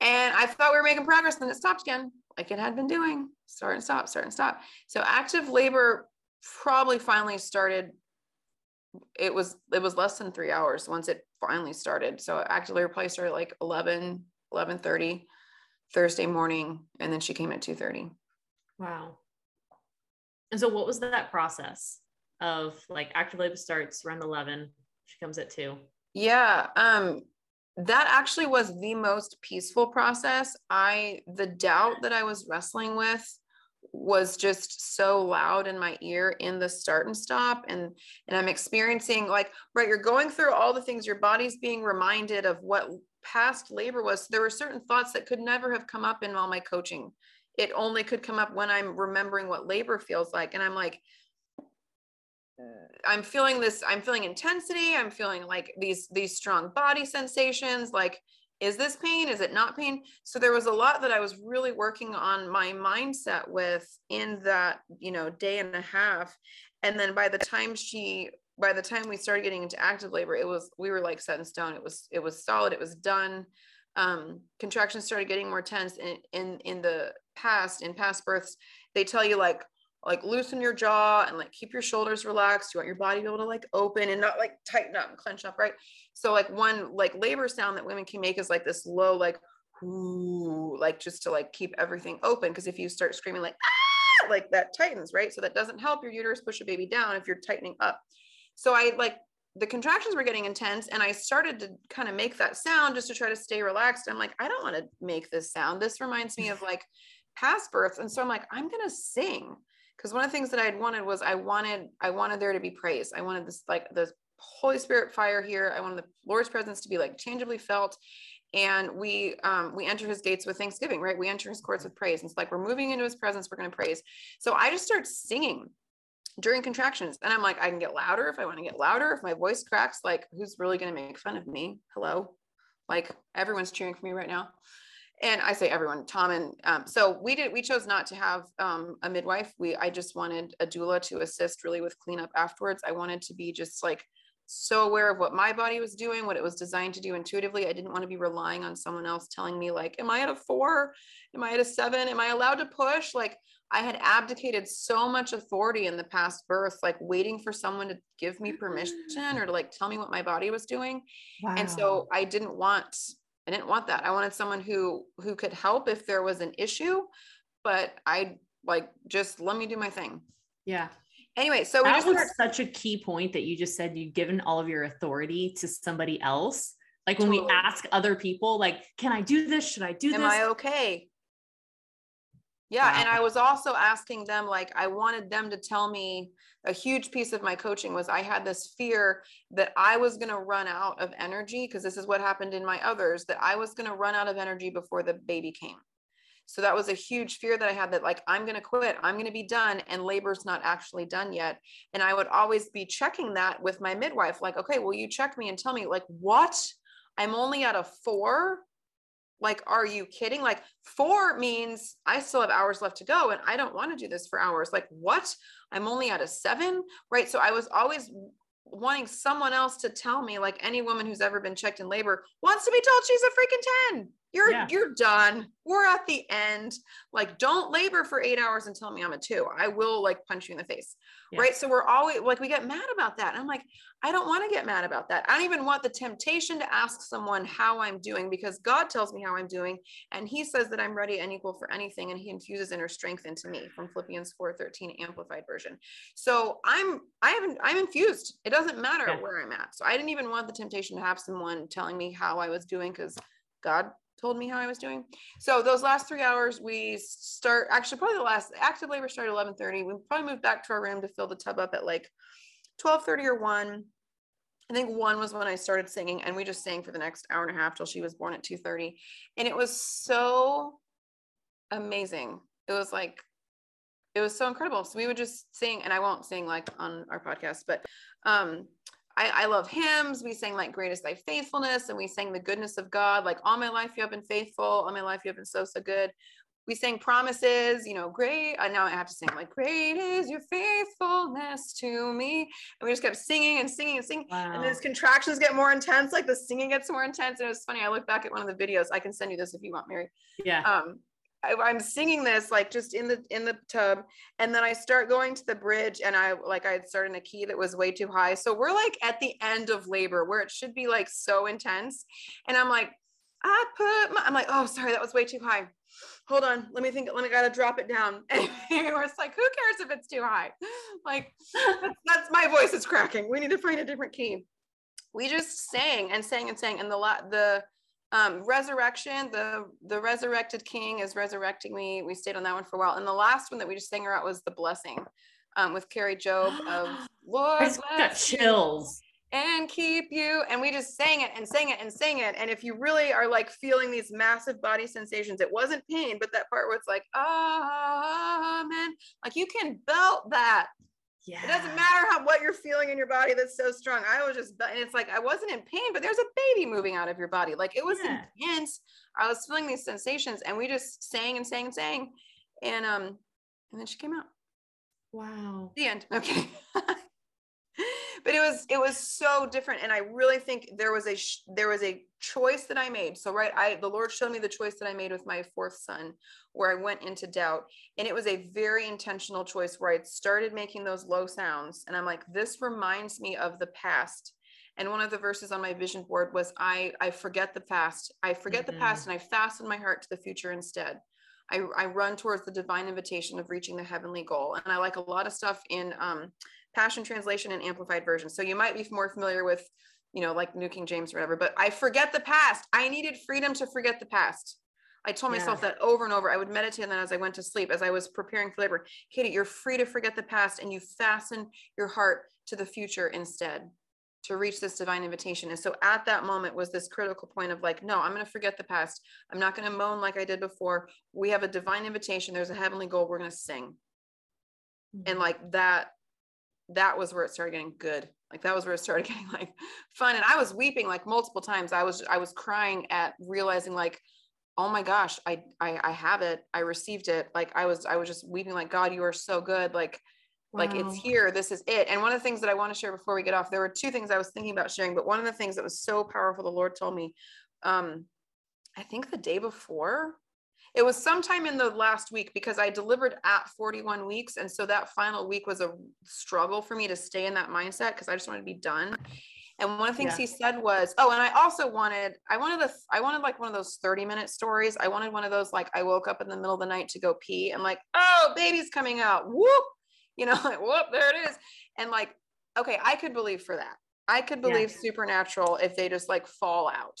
And I thought we were making progress. Then it stopped again, like it had been doing. Start and stop, start and stop. So active labor probably finally started. It was it was less than three hours once it finally started. So active labor probably started like 11, 11 30 Thursday morning, and then she came at 2:30. Wow. And so what was that process of like active labor starts around 11, she comes at 2? Yeah, um that actually was the most peaceful process. I the doubt that I was wrestling with was just so loud in my ear in the start and stop and and i'm experiencing like right you're going through all the things your body's being reminded of what past labor was there were certain thoughts that could never have come up in all my coaching it only could come up when I'm remembering what labor feels like. And I'm like, uh, I'm feeling this, I'm feeling intensity. I'm feeling like these, these strong body sensations. Like, is this pain? Is it not pain? So there was a lot that I was really working on my mindset with in that, you know, day and a half. And then by the time she, by the time we started getting into active labor, it was, we were like set in stone. It was, it was solid. It was done. Um, contractions started getting more tense in, in, in the past, in past births, they tell you like, like loosen your jaw and like keep your shoulders relaxed. You want your body to be able to like open and not like tighten up and clench up, right? So like one like labor sound that women can make is like this low, like ooh, like just to like keep everything open. Because if you start screaming like ah, like that tightens, right? So that doesn't help your uterus push a baby down if you're tightening up. So I like the contractions were getting intense and I started to kind of make that sound just to try to stay relaxed. I'm like, I don't want to make this sound. This reminds me of like past births. And so I'm like, I'm gonna sing because one of the things that I had wanted was I wanted I wanted there to be praise. I wanted this like the Holy Spirit fire here. I wanted the Lord's presence to be like tangibly felt. And we um, we enter his gates with thanksgiving, right? We enter his courts with praise. And it's like we're moving into his presence, we're gonna praise. So I just start singing during contractions. And I'm like, I can get louder if I want to get louder. If my voice cracks, like who's really gonna make fun of me? Hello. Like everyone's cheering for me right now and I say everyone, Tom and um, so we did. We chose not to have um, a midwife. We I just wanted a doula to assist really with cleanup afterwards. I wanted to be just like so aware of what my body was doing, what it was designed to do intuitively. I didn't want to be relying on someone else telling me like, am I at a four? Am I at a seven? Am I allowed to push? Like I had abdicated so much authority in the past birth, like waiting for someone to give me permission or to like tell me what my body was doing. Wow. And so I didn't want I didn't want that. I wanted someone who who could help if there was an issue, but I like just let me do my thing. Yeah. Anyway, so that was started- such a key point that you just said you'd given all of your authority to somebody else. Like when totally. we ask other people, like, can I do this? Should I do Am this? Am I okay? Yeah. Wow. And I was also asking them, like, I wanted them to tell me a huge piece of my coaching was I had this fear that I was going to run out of energy because this is what happened in my others, that I was going to run out of energy before the baby came. So that was a huge fear that I had that, like, I'm going to quit, I'm going to be done, and labor's not actually done yet. And I would always be checking that with my midwife, like, okay, will you check me and tell me, like, what? I'm only at a four like, are you kidding? Like, four means I still have hours left to go and I don't want to do this for hours. Like, what? I'm only at a seven, right? So I was always wanting someone else to tell me, like any woman who's ever been checked in labor wants to be told she's a freaking 10 you're yeah. you're done. We're at the end. Like don't labor for eight hours and tell me i'm a two. I will like punch you in the face yeah. right? So we're always like we get mad about that. And i'm like i don't want to get mad about that. I don't even want the temptation to ask someone how i'm doing because god tells me how i'm doing and he says that i'm ready and equal for anything and he infuses inner strength into me from philippians 4 13 amplified version. So i'm i haven't i'm infused. It doesn't matter yeah. where i'm at. So i didn't even want the temptation to have someone telling me how i was doing because god told me how I was doing. So those last three hours, we start actually probably the last active labor started 11:30. We probably moved back to our room to fill the tub up at like 12:30 or one. I think one was when I started singing, and we just sang for the next hour and a half till she was born at 2:30, and it was so amazing. It was like it was so incredible. So we would just sing, and I won't sing like on our podcast, but um I, I love hymns. We sang like great is thy faithfulness and we sang the goodness of God. Like all my life you have been faithful. All my life you have been so, so good. We sang promises, you know, great. I now I have to sing like great is your faithfulness to me. And we just kept singing and singing and singing. Wow. And those contractions get more intense, like the singing gets more intense. And it was funny. I look back at one of the videos. I can send you this if you want, Mary. Yeah. Um, I, am singing this like just in the in the tub and then i start going to the bridge and i like i had started in a key that was way too high. So we're like at the end of labor where it should be like so intense. And i'm like i put my i'm like oh sorry that was way too high. Hold on let me think let me gotta drop it down. And it's like who cares if it's too high? Like that's, that's my voice is cracking. We need to find a different key. We just sang and sang and sang and the lot the um, resurrection the the resurrected king is resurrecting me we stayed on that one for a while and the last one that we just sang out was the blessing um, with Kari Jobe of Lord I got chills and keep you. And we just sang it and sang it and sang it. And if you really are like feeling these massive body sensations, it wasn't pain, but that part where it's like, Ah, amen, like you can belt that. Yeah. It doesn't matter how what you're feeling in your body that's so strong. I was just and it's like I wasn't in pain, but there's a baby moving out of your body. Like it was yeah. intense. I was feeling these sensations and we just sang and sang and sang. And um and then she came out. Wow. The end. Okay. But it was it was so different. And i really think there was a there was a choice that i made. So right i the lord showed me the choice that i made with my fourth son where i went into doubt. And it was a very intentional choice where i started making those low sounds. And i'm like this reminds me of the past. And one of the verses on my vision board was i i forget the past. I forget mm-hmm. the past and i fasten my heart to the future instead. I, I run towards the divine invitation of reaching the heavenly goal. And I like a lot of stuff in um, Passion Translation and Amplified Version. So you might be more familiar with, you know, like New King James or whatever, but I forget the past. I needed freedom to forget the past. I told myself yeah. that over and over. I would meditate on that as I went to sleep, as I was preparing for labor. Katie, you're free to forget the past and you fasten your heart to the future instead to reach this divine invitation. And so at that moment was this critical point of like, no, I'm going to forget the past. I'm not going to moan like I did before. We have a divine invitation. There's a heavenly goal. We're going to sing. Mm-hmm. And like that that was where it started getting good. Like that was where it started getting like fun. And i was weeping like multiple times. I was i was crying at realizing like oh my gosh I, I i have it. I received it. Like i was i was just weeping like god you are so good. Like wow. like it's here. This is it. And one of the things that i want to share before we get off there were two things i was thinking about sharing but one of the things that was so powerful the lord told me um i think the day before it was sometime in the last week because I delivered at 41 weeks. And so that final week was a struggle for me to stay in that mindset because I just wanted to be done. And one of the things yeah. he said was, oh, and I also wanted, I wanted the, I wanted like one of those 30 minute stories. I wanted one of those, like I woke up in the middle of the night to go pee and like, oh, baby's coming out. Whoop, you know, like, whoop, there it is. And like, okay, I could believe for that. I could believe yeah. supernatural if they just like fall out.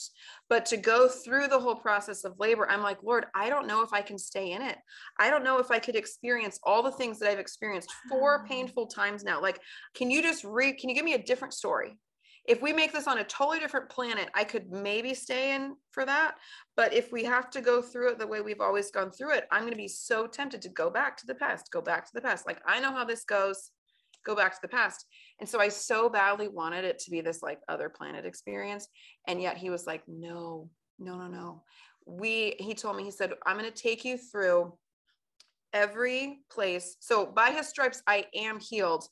But to go through the whole process of labor, I'm like, Lord, I don't know if I can stay in it. I don't know if I could experience all the things that I've experienced four painful times now. Like, can you just read, can you give me a different story? If we make this on a totally different planet, I could maybe stay in for that. But if we have to go through it the way we've always gone through it, I'm going to be so tempted to go back to the past, go back to the past. Like, I know how this goes go back to the past. And so I so badly wanted it to be this like other planet experience. And yet he was like, no, no, no, no. We, he told me, he said, I'm going to take you through every place. So by his stripes, I am healed,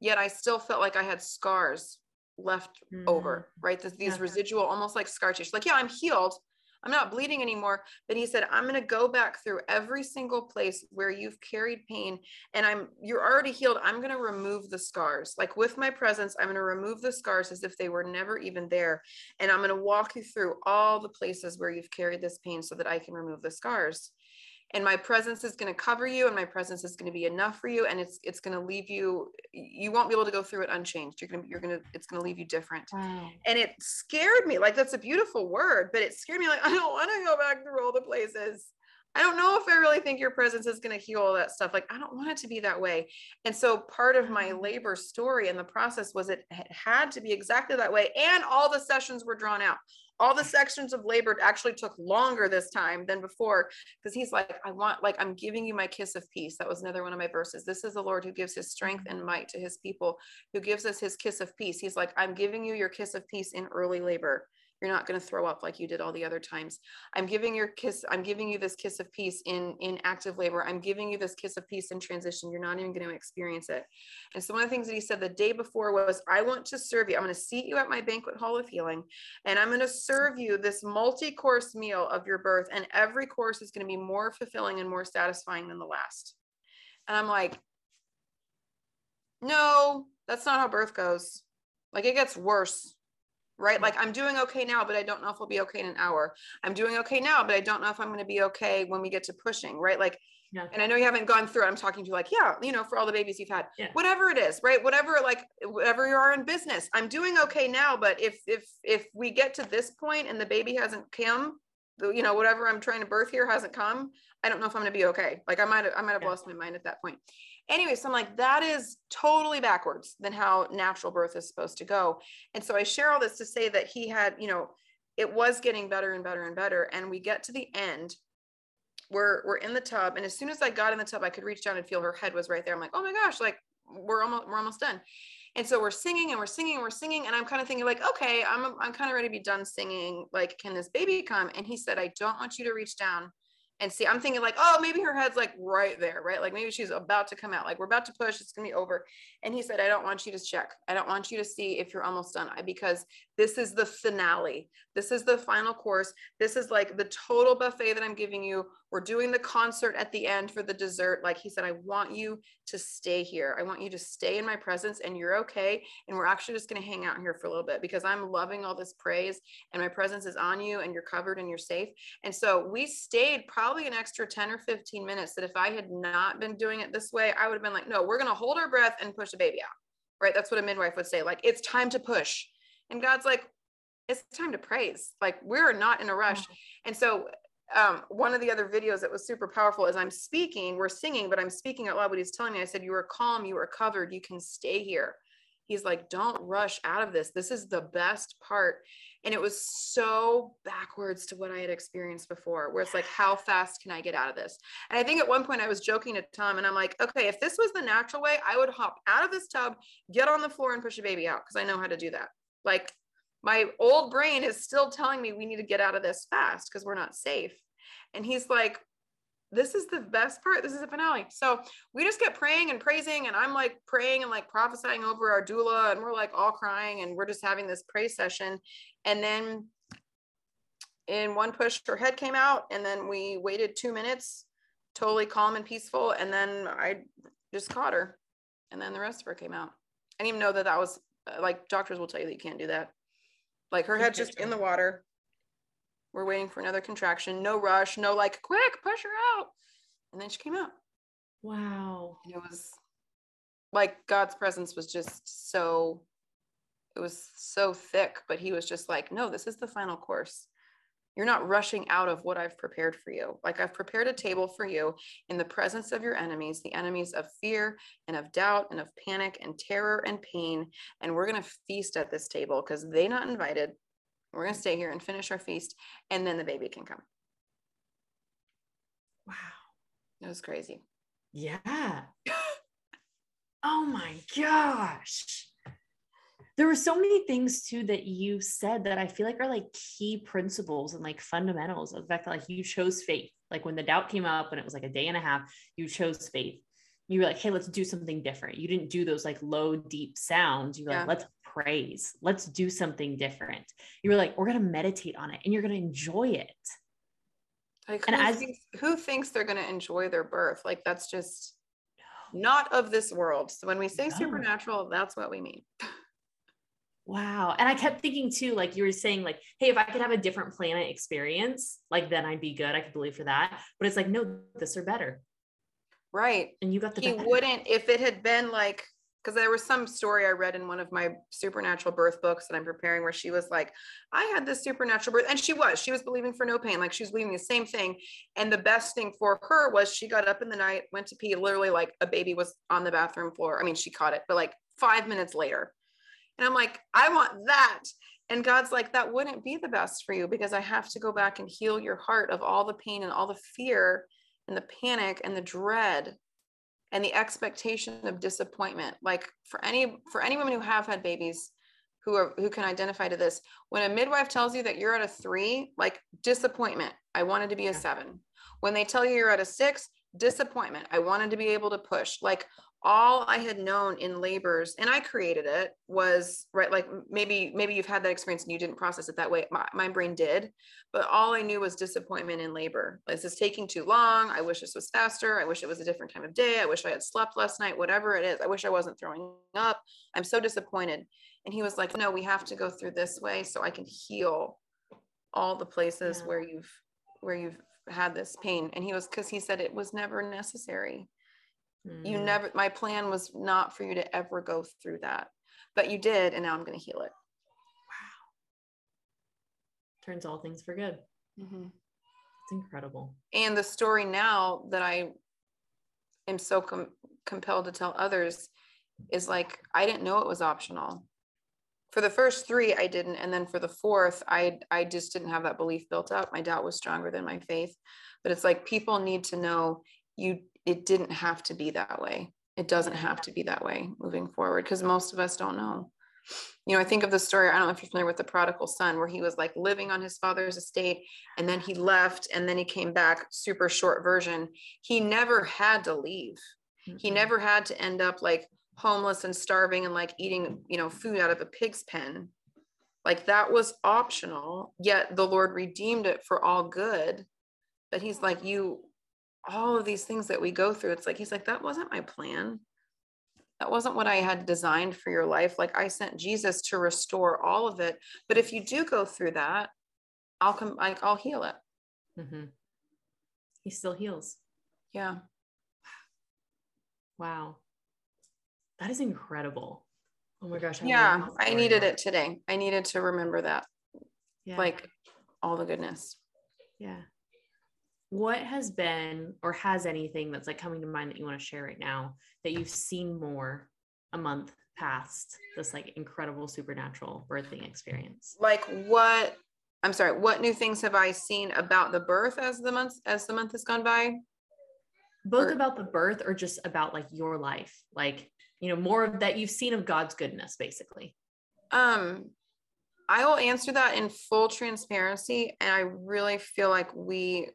yet I still felt like I had scars left mm. over, right? This, these yeah. residual, almost like scar tissue. Like, yeah, I'm healed, I'm not bleeding anymore. But he said, I'm going to go back through every single place where you've carried pain and I'm, you're already healed. I'm going to remove the scars. Like with my presence, I'm going to remove the scars as if they were never even there. And I'm going to walk you through all the places where you've carried this pain so that I can remove the scars and my presence is going to cover you and my presence is going to be enough for you and it's it's going to leave you you won't be able to go through it unchanged. You're going to you're going to it's going to leave you different. Wow. and it scared me like that's a beautiful word but it scared me like i don't want to go back through all the places. I don't know if i really think your presence is going to heal all that stuff like i don't want it to be that way. And so part of my mm. labor story and the process was it had to be exactly that way and all the sessions were drawn out all the sections of labor actually took longer this time than before because he's like i want like i'm giving you my kiss of peace. That was another one of my verses. This is the lord who gives his strength and might to his people who gives us his kiss of peace. He's like i'm giving you your kiss of peace in early labor you're not going to throw up like you did all the other times. I'm giving your kiss i'm giving you this kiss of peace in in active labor. I'm giving you this kiss of peace in transition. You're not even going to experience it. And so one of the things that he said the day before was i want to serve you. I'm going to seat you at my banquet hall of healing and i'm going to serve you this multi-course meal of your birth and every course is going to be more fulfilling and more satisfying than the last. And i'm like no that's not how birth goes. Like it gets worse right? Like I'm doing okay now, but I don't know if we'll be okay in an hour. I'm doing okay now, but I don't know if I'm going to be okay when we get to pushing, right? Like, yeah. and I know you haven't gone through it. I'm talking to you like, yeah, you know, for all the babies you've had, yeah. whatever it is, right? Whatever, like whatever you are in business, I'm doing okay now. But if, if, if we get to this point and the baby hasn't come, you know, whatever I'm trying to birth here hasn't come, I don't know if I'm going to be okay. Like I might have, I might have yeah. lost my mind at that point. Anyway, so I'm like, that is totally backwards than how natural birth is supposed to go. And so I share all this to say that he had, you know, it was getting better and better and better. And we get to the end. We're we're in the tub. And as soon as I got in the tub, I could reach down and feel her head was right there. I'm like, oh my gosh, like we're almost we're almost done. And so we're singing and we're singing and we're singing. And I'm kind of thinking, like, okay, I'm I'm kind of ready to be done singing. Like, can this baby come? And he said, I don't want you to reach down and see i'm thinking like oh maybe her head's like right there right? Like maybe she's about to come out. Like we're about to push. It's gonna be over. And he said i don't want you to check. I don't want you to see if you're almost done because this is the finale. This is the final course. This is like the total buffet that i'm giving you we're doing the concert at the end for the dessert. Like he said i want you to stay here. I want you to stay in my presence and you're okay. And we're actually just going to hang out here for a little bit because i'm loving all this praise and my presence is on you and you're covered and you're safe. And so we stayed probably an extra 10 or 15 minutes that if i had not been doing it this way i would have been like no we're going to hold our breath and push the baby out right? That's what a midwife would say. Like it's time to push. And god's like it's time to praise. Like we're not in a rush. And so um, one of the other videos that was super powerful is I'm speaking, we're singing, but I'm speaking out loud what he's telling me. I said, You are calm, you are covered, you can stay here. He's like, Don't rush out of this. This is the best part. And it was so backwards to what I had experienced before, where it's like, How fast can I get out of this? And I think at one point I was joking to Tom and I'm like, Okay, if this was the natural way, I would hop out of this tub, get on the floor, and push a baby out because I know how to do that. Like, my old brain is still telling me we need to get out of this fast because we're not safe. And he's like, this is the best part. This is the finale. So we just kept praying and praising. And I'm like praying and like prophesying over our doula. And we're like all crying and we're just having this praise session. And then in one push, her head came out. And then we waited two minutes, totally calm and peaceful. And then I just caught her. And then the rest of her came out. I didn't even know that that was uh, like doctors will tell you that you can't do that. Like her head's just in the water. We're waiting for another contraction. No rush. No like quick push her out. And then she came out. Wow. And it was like God's presence was just so. It was so thick, but he was just like, no, this is the final course. You're not rushing out of what I've prepared for you. Like I've prepared a table for you in the presence of your enemies, the enemies of fear and of doubt and of panic and terror and pain. And we're going to feast at this table because they're not invited. We're going to stay here and finish our feast. And then the baby can come. Wow. That was crazy. Yeah. oh my gosh there were so many things too that you said that I feel like are like key principles and like fundamentals of the fact that like you chose faith. Like when the doubt came up and it was like a day and a half, you chose faith. You were like, hey, let's do something different. You didn't do those like low, deep sounds. You were yeah. like, let's praise. Let's do something different. You were like, we're gonna meditate on it and you're gonna enjoy it. Like and who, as, thinks, who thinks they're gonna enjoy their birth? Like that's just not of this world. So when we say no. supernatural, that's what we mean. Wow. And I kept thinking too, like you were saying, like, hey, if I could have a different planet experience, like then I'd be good. I could believe for that. But it's like, no, this are better. Right. And you got the he better. wouldn't if it had been like because there was some story I read in one of my supernatural birth books that I'm preparing where she was like, I had this supernatural birth. And she was, she was believing for no pain. Like she was believing the same thing. And the best thing for her was she got up in the night, went to pee, literally like a baby was on the bathroom floor. I mean, she caught it, but like five minutes later, and I'm like, I want that. And God's like, that wouldn't be the best for you because I have to go back and heal your heart of all the pain and all the fear and the panic and the dread and the expectation of disappointment. Like for any for any women who have had babies who are who can identify to this, when a midwife tells you that you're at a three, like disappointment. I wanted to be a seven. When they tell you you're at a six, disappointment. I wanted to be able to push. Like all I had known in labors, and I created it, was right. Like maybe maybe you've had that experience and you didn't process it that way. My, my brain did, but all I knew was disappointment in labor. This is taking too long. I wish this was faster. I wish it was a different time of day. I wish I had slept last night. Whatever it is, I wish I wasn't throwing up. I'm so disappointed. And he was like, "No, we have to go through this way so I can heal all the places yeah. where you've where you've had this pain." And he was because he said it was never necessary Mm. You never, my plan was not for you to ever go through that, but you did. And now I'm going to heal it. Wow. Turns all things for good. Mm-hmm. It's incredible. And the story now that I am so com- compelled to tell others is like I didn't know it was optional. For the first three, I didn't, and then for the fourth, I I just didn't have that belief built up. My doubt was stronger than my faith. But it's like people need to know you. It didn't have to be that way. It doesn't have to be that way moving forward because most of us don't know. You know, I think of the story. I don't know if you're familiar with the prodigal son, where he was like living on his father's estate and then he left and then he came back. Super short version. He never had to leave. Mm-hmm. He never had to end up like homeless and starving and like eating, you know, food out of a pig's pen. Like that was optional, yet the Lord redeemed it for all good. But he's like, you, all of these things that we go through, it's like, he's like, that wasn't my plan. That wasn't what I had designed for your life. Like I sent Jesus to restore all of it. But if you do go through that, I'll come, like, I'll heal it. Mm-hmm. He still heals. Yeah. Wow. That is incredible. Oh my gosh. I yeah, I needed it today. I needed to remember that. Yeah. Like all the goodness. Yeah. What has been or has anything that's like coming to mind that you want to share right now that you've seen more a month past this like incredible supernatural birthing experience? Like what I'm sorry, what new things have I seen about the birth as the month as the month has gone by? Both or, about the birth or just about like your life. Like you know more of that you've seen of god's goodness basically um i will answer that in full transparency and i really feel like we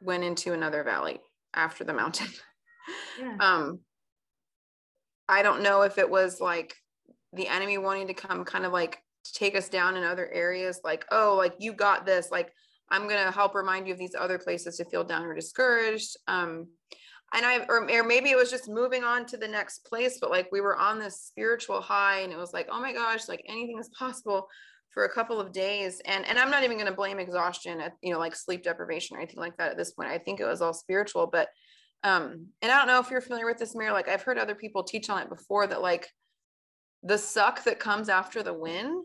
went into another valley after the mountain. Yeah. um i don't know if it was like the enemy wanting to come kind of like take us down in other areas like oh like you got this like i'm going to help remind you of these other places to feel down or discouraged. Um and I or, or maybe it was just moving on to the next place, but like we were on this spiritual high and it was like, oh my gosh, like anything is possible for a couple of days. And and I'm not even going to blame exhaustion at you know like sleep deprivation or anything like that at this point. I think it was all spiritual, but um and I don't know if you're familiar with this Mary like I've heard other people teach on it before that like the suck that comes after the win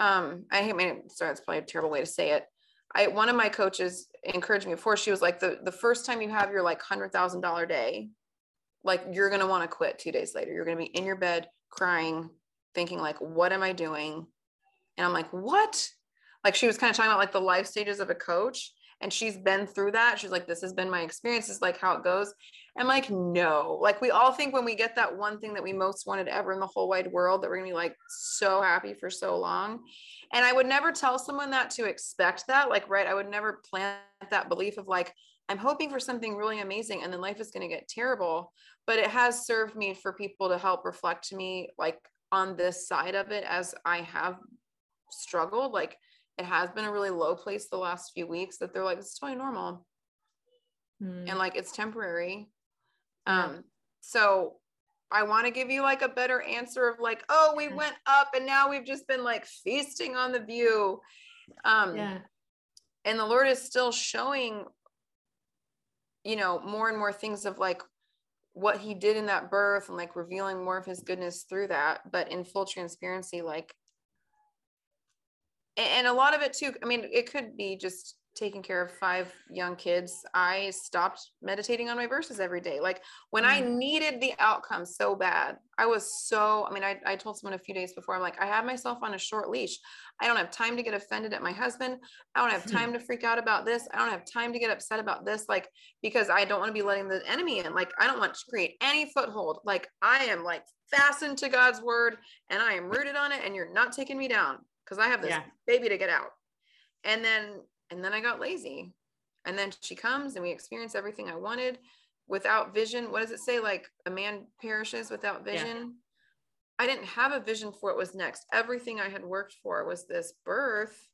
um I mean sorry it's probably a terrible way to say it I one of my coaches encouraged me before. She was like, the the first time you have your like hundred thousand dollar day, like you're gonna want to quit two days later. You're gonna be in your bed crying, thinking like, what am I doing? And I'm like, what? Like she was kind of talking about like the life stages of a coach, and she's been through that. She's like, this has been my experience. This is like how it goes. I'm like, no. Like we all think when we get that one thing that we most wanted ever in the whole wide world, that we're gonna be like so happy for so long. And I would never tell someone that to expect that. Like, right, I would never plant that belief of like, I'm hoping for something really amazing and then life is going to get terrible. But it has served me for people to help reflect to me, like on this side of it, as I have struggled. Like, it has been a really low place the last few weeks that they're like, it's totally normal. Mm. And like, it's temporary. Yeah. Um, so I want to give you like a better answer of like, oh, we went up and now we've just been like feasting on the view. Um, yeah. And the Lord is still showing, you know, more and more things of like what he did in that birth and like revealing more of his goodness through that. But in full transparency, like, and a lot of it too, I mean, it could be just taking care of five young kids, I stopped meditating on my verses every day. Like when mm. I needed the outcome so bad, I was so, I mean, I, I told someone a few days before, I'm like, I have myself on a short leash. I don't have time to get offended at my husband. I don't have time to freak out about this. I don't have time to get upset about this. Like, because I don't want to be letting the enemy in. Like, I don't want to create any foothold. Like, I am like fastened to God's word and I am rooted on it and you're not taking me down because I have this yeah. baby to get out. And then and then I got lazy. And then she comes and we experience everything I wanted without vision. What does it say? Like a man perishes without vision. Yeah. I didn't have a vision for what was next. Everything I had worked for was this birth,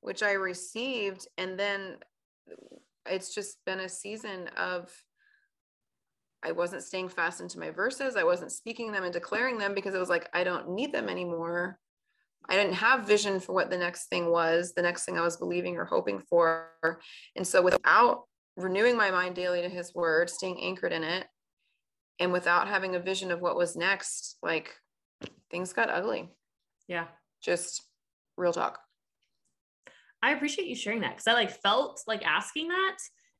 which I received. And then it's just been a season of I wasn't staying fast into my verses. I wasn't speaking them and declaring them because it was like, I don't need them anymore. I didn't have vision for what the next thing was, the next thing I was believing or hoping for. And so without renewing my mind daily to his word, staying anchored in it, and without having a vision of what was next, like things got ugly. Yeah. Just real talk. I appreciate you sharing that because I like felt like asking that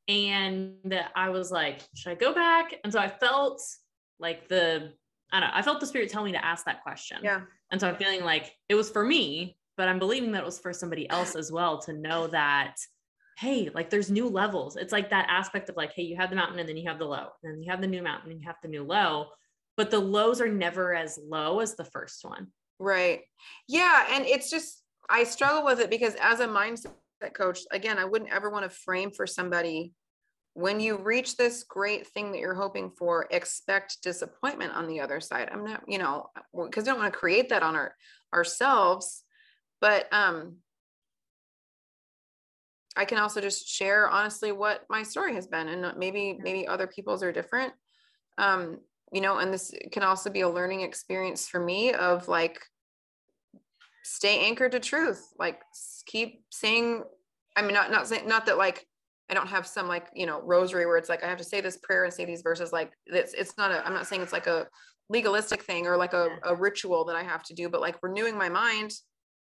And that I was like, should I go back? And so I felt like the, I don't know, I felt the spirit tell me to ask that question. Yeah. And so I'm feeling like it was for me, but I'm believing that it was for somebody else as well to know that, hey, like there's new levels. It's like that aspect of like, hey, you have the mountain and then you have the low, and then you have the new mountain and you have the new low, but the lows are never as low as the first one. Right. Yeah. And it's just, I struggle with it because as a mindset coach, again, I wouldn't ever want to frame for somebody when you reach this great thing that you're hoping for, expect disappointment on the other side. I'm not, you know, because we don't want to create that on our ourselves. But um I can also just share honestly what my story has been and maybe maybe other people's are different. Um, you know, and this can also be a learning experience for me of like stay anchored to truth like keep saying i mean not not saying not that like i don't have some like you know rosary where it's like i have to say this prayer and say these verses like it's it's not a i'm not saying it's like a legalistic thing or like a, a ritual that i have to do but like renewing my mind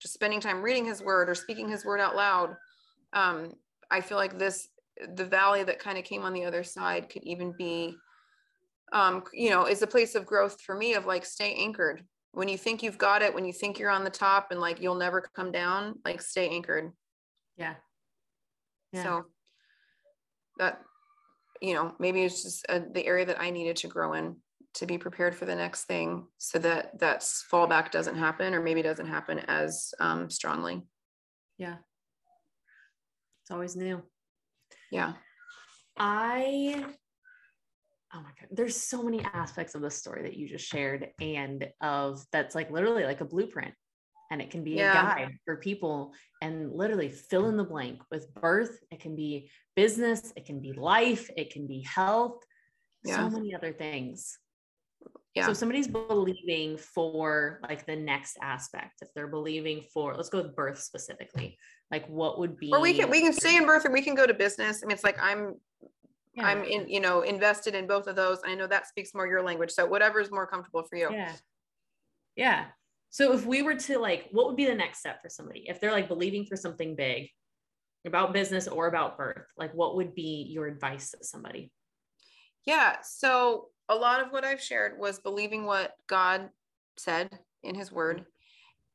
just spending time reading his word or speaking his word out loud um i feel like this the valley that kind of came on the other side could even be um you know is a place of growth for me of like stay anchored. When you think you've got it when you think you're on the top and like you'll never come down like stay anchored. Yeah, yeah. so that you know maybe it's just a, uh, the area that i needed to grow in to be prepared for the next thing so that that fallback doesn't happen or maybe doesn't happen as um, strongly. Yeah. It's always new. Yeah. I oh my god there's so many aspects of the story that you just shared and of that's like literally like a blueprint and it can be yeah. a guide for people and literally fill in the blank with birth it can be business it can be life it can be health yeah. so many other things yeah. So somebody's believing for like the next aspect. If they're believing for, let's go with birth specifically. Like what would be? Or we can we can stay in birth and we can go to business. I mean, it's like I'm yeah. I'm in, you know, invested in both of those. I know that speaks more your language. So whatever is more comfortable for you. Yeah. Yeah. So if we were to like, what would be the next step for somebody? If they're like believing for something big about business or about birth, like what would be your advice to somebody? Yeah. So a lot of what I've shared was believing what God said in his word.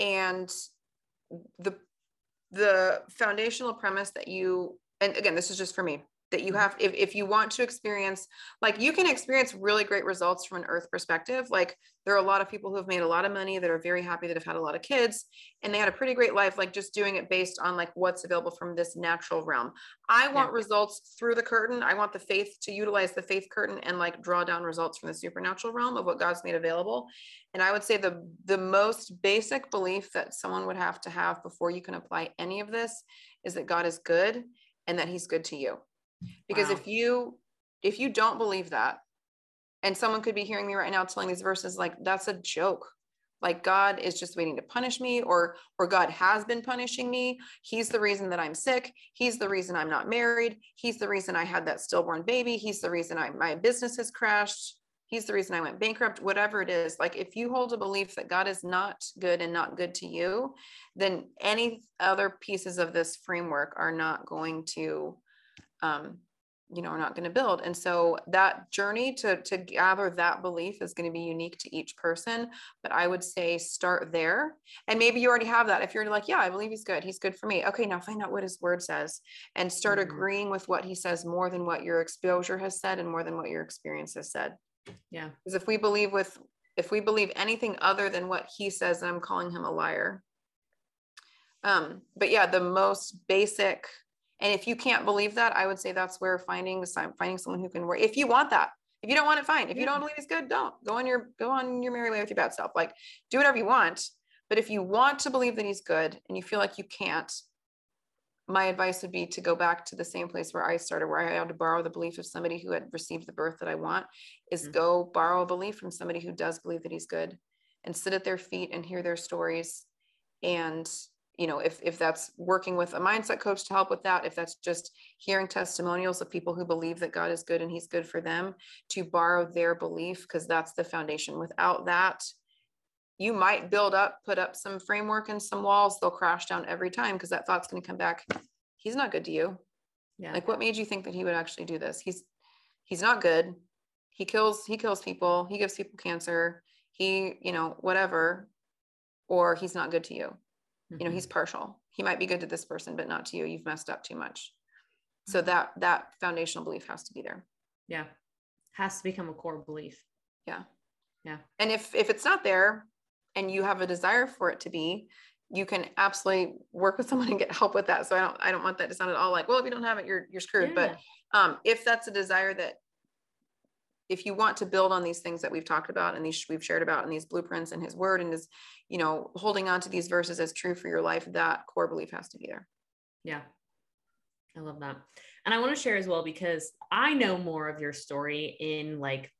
Mm-hmm. And the the foundational premise that you and again, this is just for me that you have if, if you want to experience like you can experience really great results from an earth perspective. Like there are a lot of people who have made a lot of money that are very happy that have had a lot of kids and they had a pretty great life like just doing it based on like what's available from this natural realm. I want yeah. results through the curtain. I want the faith to utilize the faith curtain and like draw down results from the supernatural realm of what god's made available. And i would say the the most basic belief that someone would have to have before you can apply any of this is that god is good and that he's good to you because wow. if you if you don't believe that and someone could be hearing me right now telling these verses like that's a joke. Like god is just waiting to punish me or or god has been punishing me. He's the reason that i'm sick. He's the reason i'm not married. He's the reason i had that stillborn baby. He's the reason I, my business has crashed. He's the reason i went bankrupt whatever it is. Like if you hold a belief that god is not good and not good to you then any other pieces of this framework are not going to um, you know, are not going to build. And so that journey to to gather that belief is going to be unique to each person. But I would say start there. And maybe you already have that. If you're like, yeah, I believe he's good. He's good for me. Okay, now find out what his word says and start mm-hmm. agreeing with what he says more than what your exposure has said and more than what your experience has said. Yeah. Because if we believe with if we believe anything other than what he says, I'm calling him a liar. Um, but yeah, the most basic and if you can't believe that, I would say that's where finding finding someone who can work. If you want that, if you don't want it, fine. If you don't believe it's good, don't go on your go on your merry way with your bad self. Like do whatever you want. But if you want to believe that he's good and you feel like you can't, my advice would be to go back to the same place where I started, where I had to borrow the belief of somebody who had received the birth that I want, is mm-hmm. go borrow a belief from somebody who does believe that he's good and sit at their feet and hear their stories and you know if if that's working with a mindset coach to help with that if that's just hearing testimonials of people who believe that god is good and he's good for them to borrow their belief because that's the foundation without that you might build up put up some framework and some walls they'll crash down every time because that thought's going to come back he's not good to you Yeah. Like what made you think that he would actually do this? He's he's not good. He kills he kills people. He gives people cancer. He, you know, whatever. Or he's not good to you. Mm-hmm. You know, he's partial. He might be good to this person but not to you. You've messed up too much. So mm-hmm. that that foundational belief has to be there. Yeah. Has to become a core belief. Yeah. Yeah. And if if it's not there and you have a desire for it to be, you can absolutely work with someone and get help with that. So I don't I don't want that to sound at all like, well, if you don't have it, you're you're screwed. Yeah. But um, if that's a desire that if you want to build on these things that we've talked about and these we've shared about and these blueprints and his word and is you know, holding on to these verses as true for your life, that core belief has to be there. Yeah. I love that. And I want to share as well because I know more of your story in like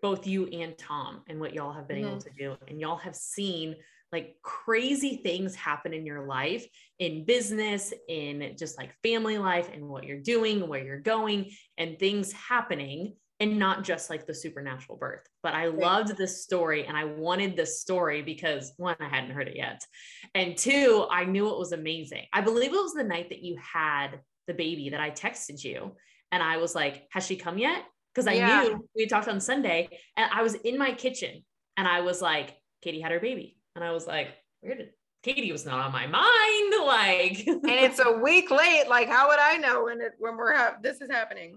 both you and Tom and what y'all have been mm-hmm. able to do. And y'all have seen like crazy things happen in your life, in business, in just like family life, and what you're doing, where you're going, and things happening. And not just like the supernatural birth, but I loved this story and I wanted this story because one, I hadn't heard it yet. And two, I knew it was amazing. I believe it was the night that you had the baby that I texted you. And I was like, has she come yet? Because I yeah. knew we talked on Sunday and I was in my kitchen and I was like, Katie had her baby. And I was like, where did Katie was not on my mind? Like, and it's a week late. Like, how would I know when it when we're ha- this is happening?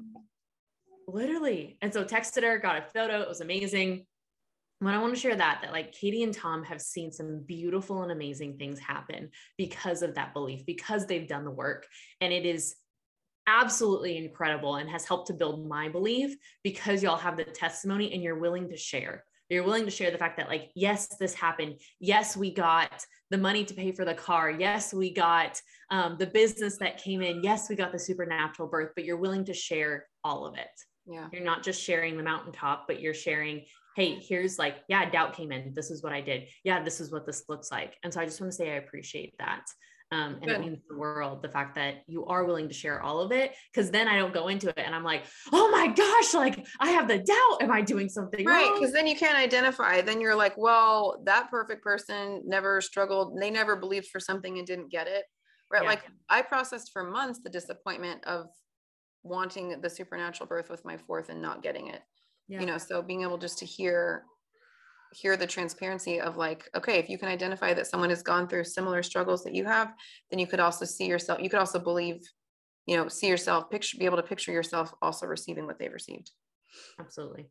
Literally. And so texted her, got a photo. It was amazing. When I want to share that, that like Katie and Tom have seen some beautiful and amazing things happen because of that belief, because they've done the work. And it is absolutely incredible and has helped to build my belief because y'all have the testimony and you're willing to share you're willing to share the fact that like yes this happened yes we got the money to pay for the car yes we got um, the business that came in yes we got the supernatural birth but you're willing to share all of it yeah. You're not just sharing the mountaintop but you're sharing hey here's like yeah doubt came in. This is what i did. Yeah this is what this looks like. And so i just want to say i appreciate that um, and Good. it means the world the fact that you are willing to share all of it because then i don't go into it and i'm like oh my gosh like i have the doubt. Am i doing something right because then you can't identify. Then you're like well that perfect person never struggled. They never believed for something and didn't get it. Right yeah. like i processed for months the disappointment of wanting the supernatural birth with my fourth and not getting it. Yeah. you know so being able just to hear hear the transparency of like okay if you can identify that someone has gone through similar struggles that you have then you could also see yourself you could also believe you know see yourself picture be able to picture yourself also receiving what they've received. Absolutely.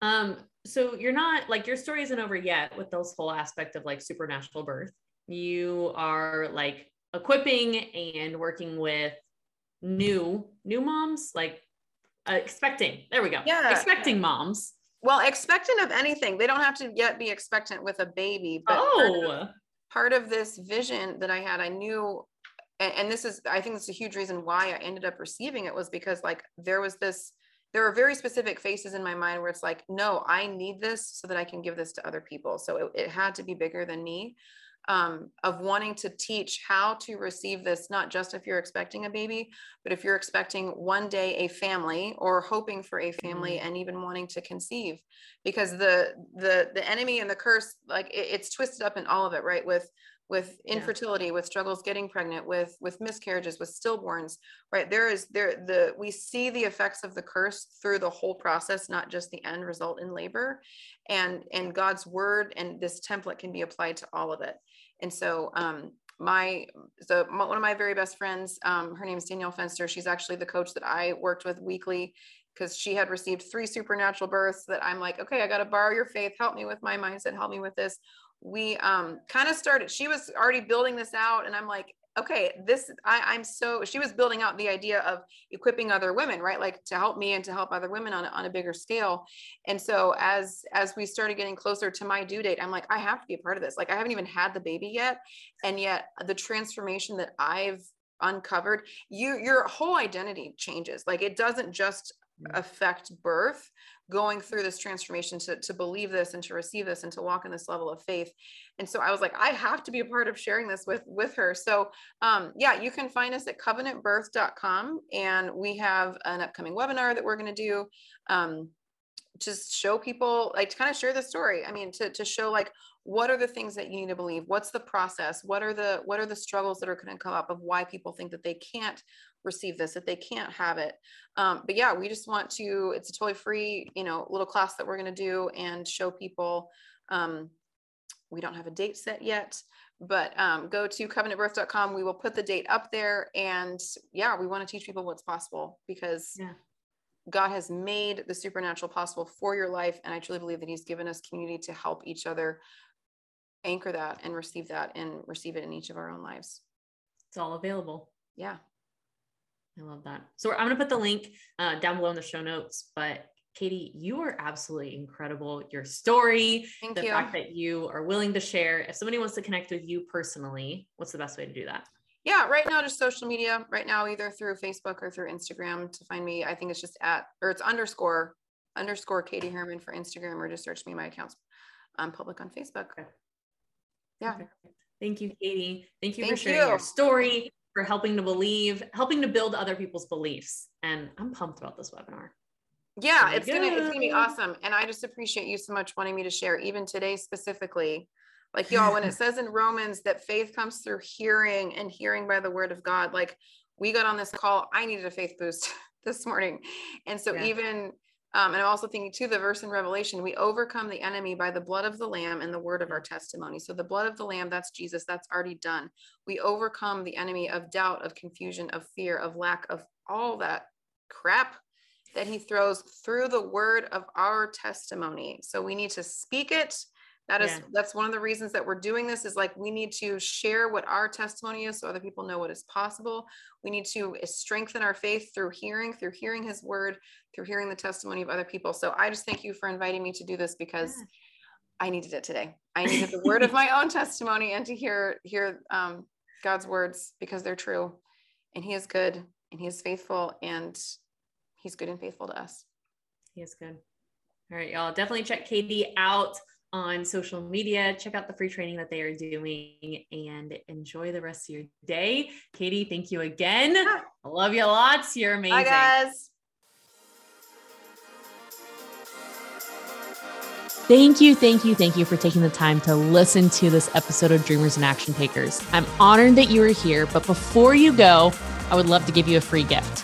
Um so you're not like your story isn't over yet with those whole aspect of like supernatural birth. You are like equipping and working with new new moms like uh, expecting there we go yeah expecting moms well, expectant of anything. They don't have to yet be expectant with a baby. But oh. part, of, part of this vision that I had, I knew, and, and this is, I think it's a huge reason why I ended up receiving it was because like there was this, there were very specific faces in my mind where it's like, no, I need this so that I can give this to other people. So it, it had to be bigger than me um, of wanting to teach how to receive this, not just if you're expecting a baby, but if you're expecting one day a family or hoping for a family mm-hmm. and even wanting to conceive, because the the the enemy and the curse, like it, it's twisted up in all of it, right? With with infertility yeah. with struggles getting pregnant with with miscarriages with stillborns right there is there the we see the effects of the curse through the whole process not just the end result in labor and and god's word and this template can be applied to all of it and so um, my so my, one of my very best friends, um, her name is Danielle Fenster. She's actually the coach that I worked with weekly because she had received three supernatural births that I'm like, okay, I got to borrow your faith. Help me with my mindset. Help me with this. We um, kind of started, she was already building this out. And I'm like, okay, this I, I'm so she was building out the idea of equipping other women, right? Like to help me and to help other women on a, on a bigger scale. And so as as we started getting closer to my due date, I'm like, I have to be a part of this. Like I haven't even had the baby yet, and yet the transformation that I've uncovered, you your whole identity changes. Like it doesn't just mm. affect birth going through this transformation to, to believe this and to receive this and to walk in this level of faith. And so i was like i have to be a part of sharing this with with her. So um, yeah you can find us at covenantbirth.com and we have an upcoming webinar that we're going to do um, just show people like to kind of share the story. I mean to, to show like what are the things that you need to believe? What's the process? What are the what are the struggles that are going to come up of why people think that they can't receive this, that they can't have it. Um, but yeah, we just want to, it's a totally free, you know, little class that we're going to do and show people. Um, we don't have a date set yet, but um, go to covenantbirth.com. We will put the date up there. And yeah, we want to teach people what's possible because yeah. God has made the supernatural possible for your life. And I truly believe that He's given us community to help each other anchor that and receive that and receive it in each of our own lives. It's all available. Yeah. I love that. So I'm going to put the link uh, down below in the show notes. But Katie, you are absolutely incredible. Your story, Thank the you. fact that you are willing to share. If somebody wants to connect with you personally, what's the best way to do that? Yeah, right now just social media. Right now, either through Facebook or through Instagram to find me. I think it's just at or it's underscore underscore Katie Herman for Instagram, or just search me. My account's um, public on Facebook. Okay. Yeah. Okay. Thank you, Katie. Thank you Thank for sharing you. your story, for helping to believe, helping to build other people's beliefs. And I'm pumped about this webinar. Yeah, it's gonna it's gonna be awesome. And I just appreciate you so much wanting me to share, even today specifically. Like y'all, when it says in Romans that faith comes through hearing and hearing by the word of God, like we got on this call, I needed a faith boost this morning. And so yeah. even um, and I'm also thinking too, the verse in Revelation, we overcome the enemy by the blood of the Lamb and the word of our testimony. So the blood of the Lamb, that's Jesus, that's already done. We overcome the enemy of doubt, of confusion, of fear, of lack of all that crap that he throws through the word of our testimony. So we need to speak it that is yeah. that's one of the reasons that we're doing this is like we need to share what our testimony is so other people know what is possible. We need to strengthen our faith through hearing through hearing his word through hearing the testimony of other people. So i just thank you for inviting me to do this because yeah. i needed it today. I needed the word of my own testimony and to hear hear um, god's words because they're true. And he is good and he is faithful and he's good and faithful to us. He is good. All right y'all. Definitely check katie out on social media. Check out the free training that they are doing and enjoy the rest of your day. Katie, thank you again. I love you lots. You're amazing. Bye, guys. Thank you, thank you, thank you for taking the time to listen to this episode of Dreamers and Action Takers. I'm honored that you are here, but before you go, I would love to give you a free gift.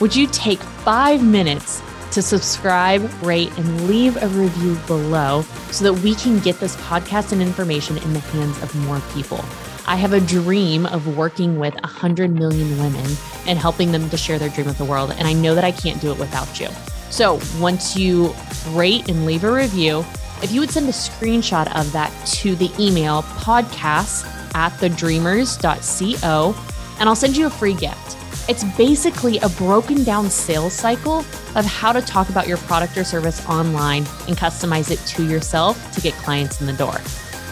Would you take five minutes to subscribe, rate, and leave a review below so that we can get this podcast and information in the hands of more people. I have a dream of working with 100 million women and helping them to share their dream with the world. And I know that I can't do it without you. So once you rate and leave a review, if you would send a screenshot of that to the email podcast at thedreamers.co, and I'll send you a free gift. It's basically a broken down sales cycle of how to talk about your product or service online and customize it to yourself to get clients in the door.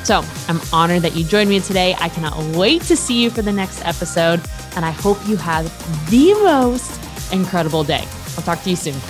So I'm honored that you joined me today. I cannot wait to see you for the next episode, and I hope you have the most incredible day. I'll talk to you soon.